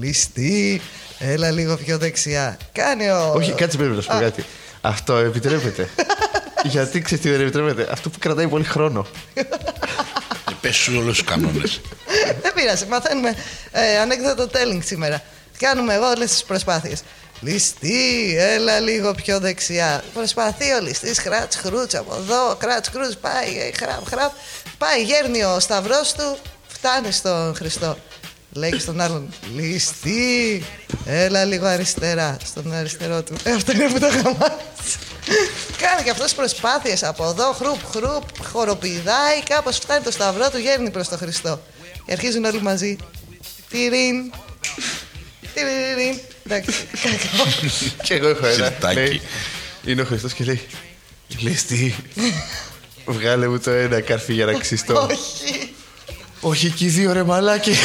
Ληστή. Έλα λίγο πιο δεξιά. Κάνει ο. Όχι, κάτσε πρέπει να σου πω Α. κάτι. Αυτό επιτρέπεται. Γιατί ξέρεις τι δεν επιτρέπεται; Αυτό που κρατάει πολύ χρόνο. Πες σου όλους τους κανόνες. Δεν πειράζει, μαθαίνουμε ε, ανέκδοτο telling σήμερα. Κάνουμε εγώ όλες τις προσπάθειες. Ληστή, έλα λίγο πιο δεξιά. Προσπαθεί ο ληστής, χράτ, χρούτ από εδώ, κράτς, κρούτς, πάει, ε, χραπ, χραπ. Πάει, γέρνει ο σταυρός του, φτάνει στον Χριστό. Λέει στον άλλον, ληστή, έλα λίγο αριστερά, στον αριστερό του. Ε, αυτό είναι που το χαμάτισε. Κάνει και αυτός προσπάθειες από εδώ, χρουπ, χρουπ, χοροπηδάει, κάπως φτάνει το σταυρό του, γέρνει προς τον Χριστό. Και αρχίζουν όλοι μαζί. Τυρίν, τυρίν. Εντάξει, κακό. Και εγώ έχω ένα. Σιρτάκι. Λέει, είναι ο Χριστός και λέει. Ληστή. Βγάλε μου το ένα καρφί για να ξυστώ. Όχι. Όχι και οι δύο ρε μαλάκες.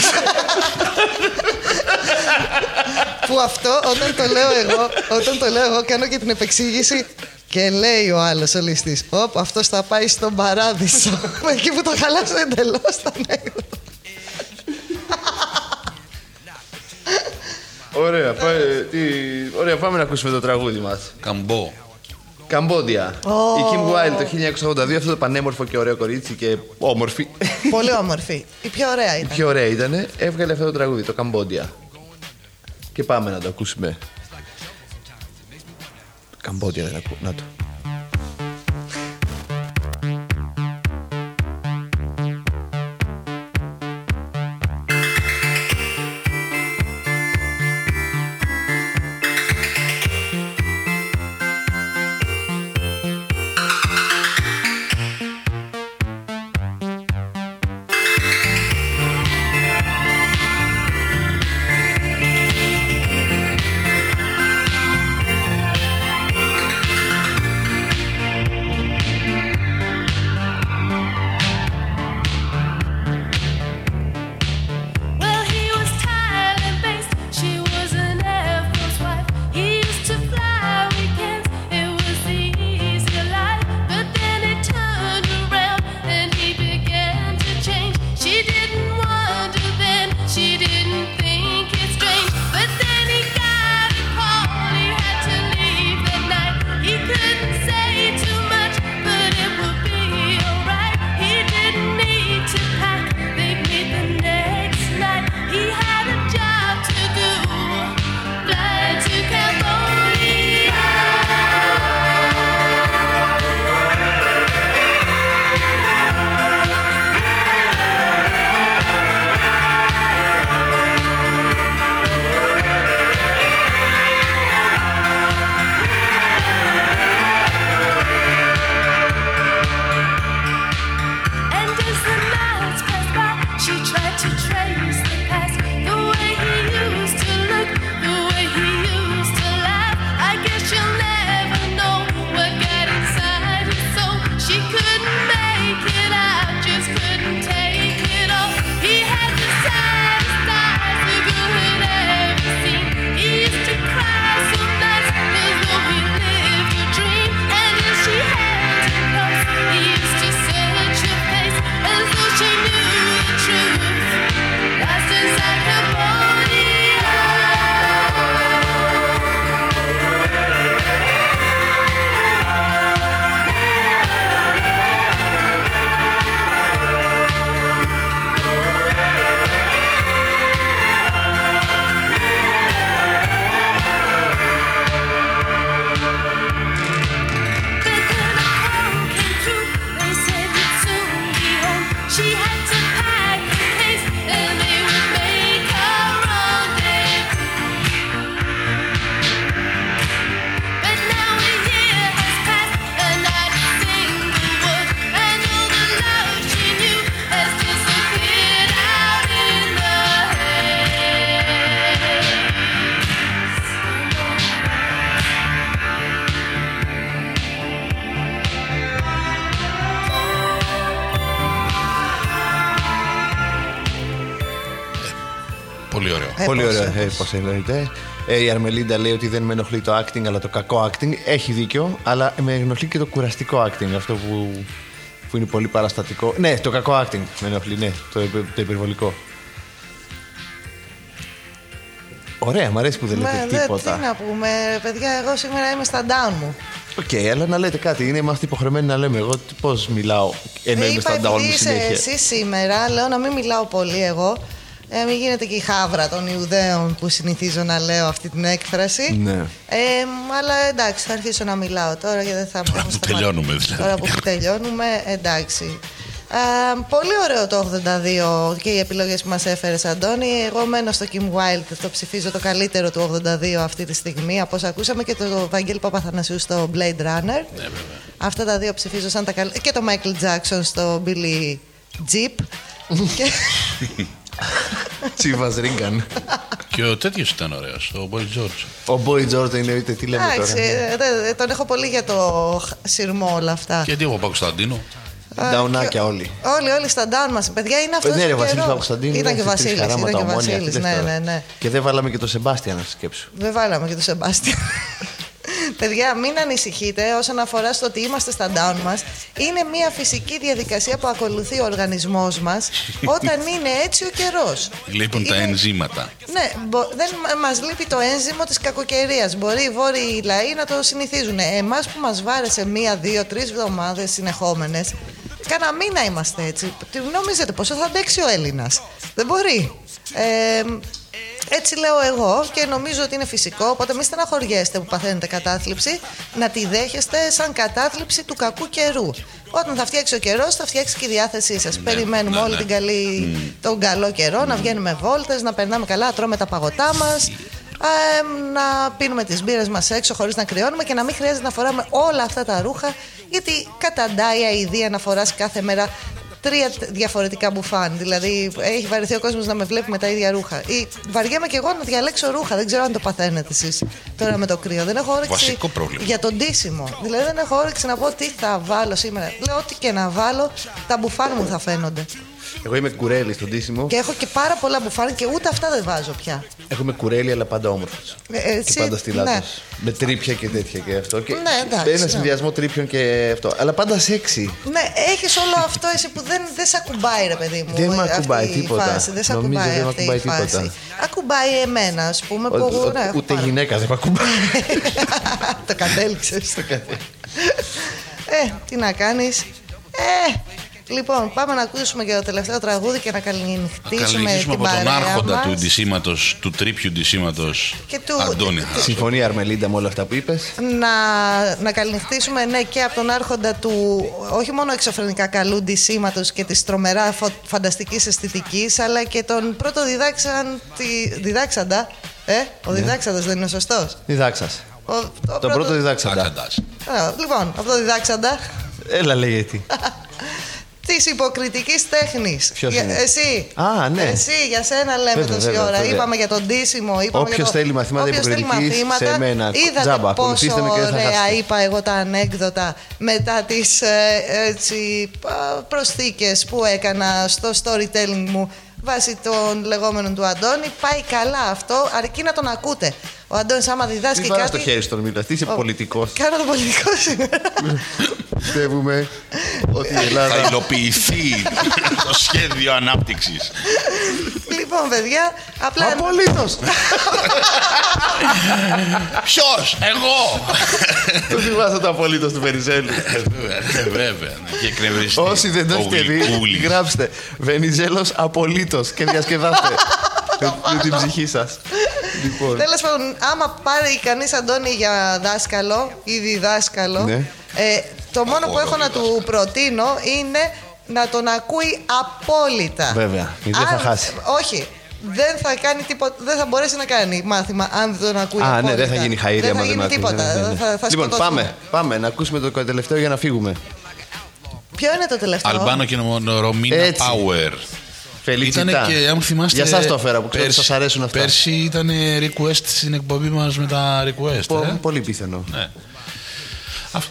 Που αυτό όταν το λέω εγώ, όταν το λέω εγώ κάνω και την επεξήγηση και λέει ο άλλος ο ληστή. Όπ, αυτός θα πάει στον παράδεισο. Εκεί που το χαλάσω εντελώς τα ανέκδοτα. Ωραία, πάμε, τι... Ωραία, πάμε να ακούσουμε το τραγούδι μας. Καμπό. Καμπόντια. Ω. Η Kim Wilde το 1982, αυτό το πανέμορφο και ωραίο κορίτσι και όμορφη. Πολύ όμορφη. Η πιο ωραία Η ήταν. πιο ωραία ήταν, έβγαλε αυτό το τραγούδι, το Καμπόντια. Και πάμε να το ακούσουμε. Καμπόντια δεν ακούω. Να το. Ε, Ε, πώς εννοείται. Ε, η Αρμελίντα λέει ότι δεν με ενοχλεί το acting αλλά το κακό acting. Έχει δίκιο, αλλά με ενοχλεί και το κουραστικό acting. Αυτό που, που είναι πολύ παραστατικό. Ναι, το κακό acting με ενοχλεί, ναι, το, υπε- το υπερβολικό. Ωραία, μου αρέσει που δεν λέτε Μα, δε, τίποτα. τι να πούμε, παιδιά, εγώ σήμερα είμαι στα down μου. Οκ, αλλά να λέτε κάτι. Είναι, είμαστε υποχρεωμένοι να λέμε. Εγώ πώς μιλάω ενώ είμαι είπα στα down επειδή μου είσαι συνέχεια. εσύ σήμερα, λέω να μην μιλάω πολύ εγώ. Ε, μην γίνεται και η χάβρα των Ιουδαίων που συνηθίζω να λέω αυτή την έκφραση. Ναι. Ε, αλλά εντάξει, θα αρχίσω να μιλάω τώρα γιατί δεν θα Τώρα που τελειώνουμε δηλαδή. Τώρα που τελειώνουμε, εντάξει. Α, πολύ ωραίο το 82 και οι επιλογές που μας έφερες Αντώνη. Εγώ μένω στο Kim Wilde, το ψηφίζω το καλύτερο του 82 αυτή τη στιγμή. Από όσο ακούσαμε και το Βαγγέλη Παπαθανασίου στο Blade Runner. Αυτά τα δύο ψηφίζω σαν τα καλύτερα. Και το Michael Jackson στο Billy Jeep. και... Τσίβας Ρίγκαν. Και ο τέτοιος ήταν ωραίος, ο Μπόι Τζόρτζ. Ο Boy George εννοείται, τι λέμε Εντάξει, τώρα. ε, δε- τον έχω πολύ για το χ- σειρμό όλα αυτά. Και τι εγώ Παπακοσταντίνο. Νταουνάκια όλοι. Όλοι, όλοι στα down μας. Παιδιά είναι αυτός. Ναι, ρε Βασίλης Παπακοσταντίνου. Ήταν και ο είμαστε τρεις Βασίλης. Ήταν χαράματα και ο ομόνια, τι Βασίλη. λες Ναι, τώρα. ναι, ναι. Και δεν βάλαμε και το Σεμπάστια να σκέψω. Δεν βάλαμε και το Σεμπάστια. Παιδιά, μην ανησυχείτε όσον αφορά στο ότι είμαστε στα down μας. Είναι μια φυσική διαδικασία που ακολουθεί ο οργανισμός μας όταν είναι έτσι ο καιρός. Λείπουν τα ενζήματα. Ναι, μπο- δεν μα λείπει το ένζυμο της κακοκαιρίας. Μπορεί οι βόρειοι λαοί να το συνηθίζουν. Εμάς που μας βάρεσε μία, δύο, τρεις εβδομάδες συνεχόμενες, κάνα μήνα είμαστε έτσι. Τι νομίζετε πόσο θα αντέξει ο Έλληνας; Δεν μπορεί. Ε, έτσι λέω εγώ και νομίζω ότι είναι φυσικό. Οπότε μην στεναχωριέστε που παθαίνετε κατάθλιψη, να τη δέχεστε σαν κατάθλιψη του κακού καιρού. Όταν θα φτιάξει ο καιρός, θα φτιάξει και η διάθεσή σας. Περιμένουμε όλη την καλή, τον καλό καιρό, να βγαίνουμε βόλτες, να περνάμε καλά, να τρώμε τα παγωτά μας. να πίνουμε τις μπύρες μας έξω χωρίς να κρυώνουμε και να μην χρειάζεται να φοράμε όλα αυτά τα ρούχα γιατί καταντάει αηδία να φοράς κάθε μέρα τρία τ- διαφορετικά μπουφάν. Δηλαδή, έχει βαρεθεί ο κόσμος να με βλέπει με τα ίδια ρούχα. Ή βαριέμαι και εγώ να διαλέξω ρούχα. Δεν ξέρω αν το παθαίνετε εσείς τώρα με το κρύο. Δεν έχω όρεξη Βασικό πρόβλημα. για τον τίσιμο. Δηλαδή, δεν έχω όρεξη να πω τι θα βάλω σήμερα. Λέω ό,τι και να βάλω, τα μπουφάν μου θα φαίνονται. Εγώ είμαι κουρέλι στον τίσιμο. Και έχω και πάρα πολλά μπουφάν και ούτε αυτά δεν βάζω πια. Έχω είμαι κουρέλι, αλλά πάντα όμορφο. Ε, ε, εσύ- Και πάντα στυλάτο. ναι. Με τρίπια και τέτοια και αυτό. Και Ναι, εντάξει, Ένα ναι. συνδυασμό τρίπιων και αυτό. Αλλά πάντα σεξι. Ναι, έχεις όλο αυτό εσύ που δεν, δεν σε ακουμπάει, ρε παιδί μου. Δεν με αυτή ακουμπάει η τίποτα. Φάση. Δεν σε Νομίζω ακουμπάει δεν με αυτή η ακουμπάει φάση. τίποτα. Ακουμπάει εμένα, ας πούμε. Που, Ο- ο- ναι, έχω Ούτε πάρα- γυναίκα δεν με ακουμπάει. το κατέληξες. ε, τι να κάνεις. Ε, λοιπόν, πάμε να ακούσουμε και το τελευταίο τραγούδι και να Να καληνυχτήσουμε καλλιεργήσουμε την από τον παρέα άρχοντα μας. του ντυσίματος, του τρίπιου ντυσίματος, Και του- Αντώνη Χαρασό. Συμφωνεί η Αρμελίντα με όλα αυτά που είπες; να, να καληνυχτήσουμε ναι, και από τον άρχοντα του όχι μόνο εξωφρενικά καλού ντυσίματος και της τρομερά φω, φανταστικής αισθητικής αλλά και τον πρώτο διδάξαν, τη, διδάξαντα ε, ο διδάξαντας δεν είναι σωστός Διδάξας. ο, ο Το πρώτο διδάξαντα. Άκαντας. Α, λοιπόν, από το διδάξαντα Έλα, λέει γιατί. της υποκριτικής τέχνης. Ποιος είναι; Εσύ. Α, ναι. Εσύ, για σένα λέμε Βέβαια, τόση βέβαια, ώρα. βέβαια. Είπαμε για τον ντύσιμο. Είπαμε Όποιος για το... θέλει μαθήματα Όποιος θέλει υποκριτικής, μαθήματα, σε μένα, Είδατε τζάμπα, πόσο ακολουθήστε με και δεν θα ωραία χάσετε. είπα εγώ τα ανέκδοτα μετά τις ε, έτσι, α, προσθήκες που έκανα στο storytelling μου βάσει των λεγόμενων του Αντώνη. Πάει καλά αυτό, αρκεί να τον ακούτε. Ο Αντώνης άμα διδάσκει Τι βάζει κάτι... το χέρι στον μήνα, τι είσαι Ο- πολιτικός. Κάνω το πολιτικό σήμερα. Πιστεύουμε ότι η Ελλάδα. Θα υλοποιηθεί το σχέδιο ανάπτυξης. λοιπόν, παιδιά, απλά... Απολύτως! Ποιος, εγώ. Το θυμάστε το απολύτως του Βενιζέλου. Ε, Βέβαια, ε, βέβαια. ναι. Και εκνευριστεί. Όσοι δεν το ο έχετε δει, Γλυκούλης. γράψτε Βενιζέλος απολύτως και διασκεδάστε με, με την ψυχή σας. Λοιπόν, Τέλος πάντων, άμα πάρει κανείς Αντώνη για δάσκαλο ή διδάσκαλο, Ναι. ε, το μόνο που έχω να του προτείνω είναι να τον ακούει απόλυτα. Βέβαια, γιατί δεν θα Αν- χάσει. Όχι. Δεν θα κάνει τίποτα, δεν θα μπορέσει να κάνει μάθημα αν δεν τον ακούει Α, απόλυτα. ναι, δεν θα γίνει χαΐρι Δεν άμα θα δεν γίνει ακούσει. τίποτα. Ναι, ναι, ναι. Θα, θα Λοιπόν, σκοτώσουμε. πάμε, πάμε να ακούσουμε το τελευταίο για να φύγουμε. Ποιο είναι το τελευταίο; Αλμπάνο και Ρωμίνα Έτσι. Power. Φελιτσιτά. Ήτανε και, αν θυμάστε. Για σας το έφερα που ξέρω ότι πέρσι- σας αρέσουν αυτά. Πέρσι ήταν request στην εκπομπή μας με τα request. Πο- ε. Πολύ πιθανό. Ναι.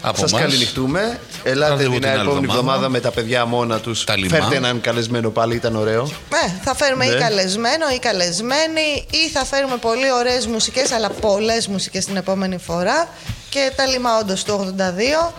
Από Σας εμάς. καληνυχτούμε. Ελάτε Ραντεβού την την άλλη επόμενη εβδομάδα. εβδομάδα με τα παιδιά μόνα τους. λιμά. Φέρτε έναν καλεσμένο πάλι, ήταν ωραίο. Ε, θα φέρουμε Ναι. ή καλεσμένο ή καλεσμένη ή θα φέρουμε πολύ ωραίες μουσικές αλλά πολλές μουσικές την επόμενη φορά και τα λιμά όντως του 82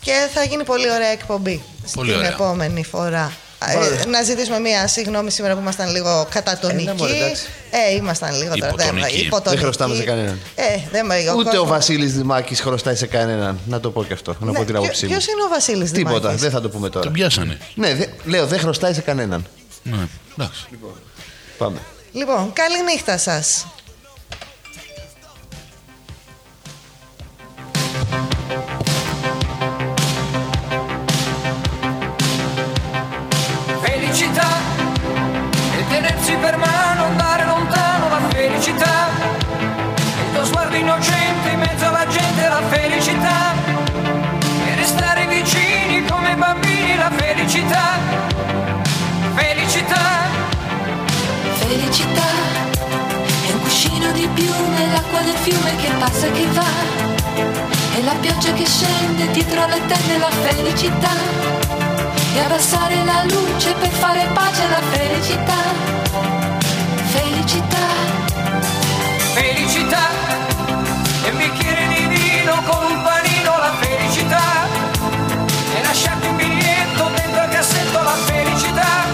και θα γίνει πολύ ωραία εκπομπή Πολύ την ωραία. επόμενη φορά. Ωραία. Ε, να ζητήσουμε μία συγγνώμη σήμερα που ήμασταν λίγο κατατονικοί. Έλα, μωρέ, εντάξει. ε, ήμασταν λίγο τώρα. Υποτονικοί. υποτονικοί. Δεν χρωστάμε σε κανέναν. Ε, δεν με Ούτε ο κόσμος- Βασίλης Δημάκης χρωστάει σε κανέναν. Να το πω και αυτό. Να Ναι, πω την ποιο- άποψή μου. ποιος είναι ο Βασίλης Τίποτα, Δημάκης; δεν θα το πούμε τώρα. Τον πιάσανε. Ναι, δε- λέω δεν χρωστάει σε κανέναν. Ναι, εντάξει. Πάμε. Λοιπόν, καλή νύχτα σας. Pioggia che scende dietro alle tende la felicità. E abbassare la luce per fare pace alla felicità. Felicità. Felicità e un bicchiere di vino con un panino la felicità e lasciarti un biglietto dentro al cassetto la felicità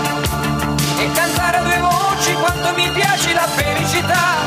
e cantare a due voci quanto mi piace la felicità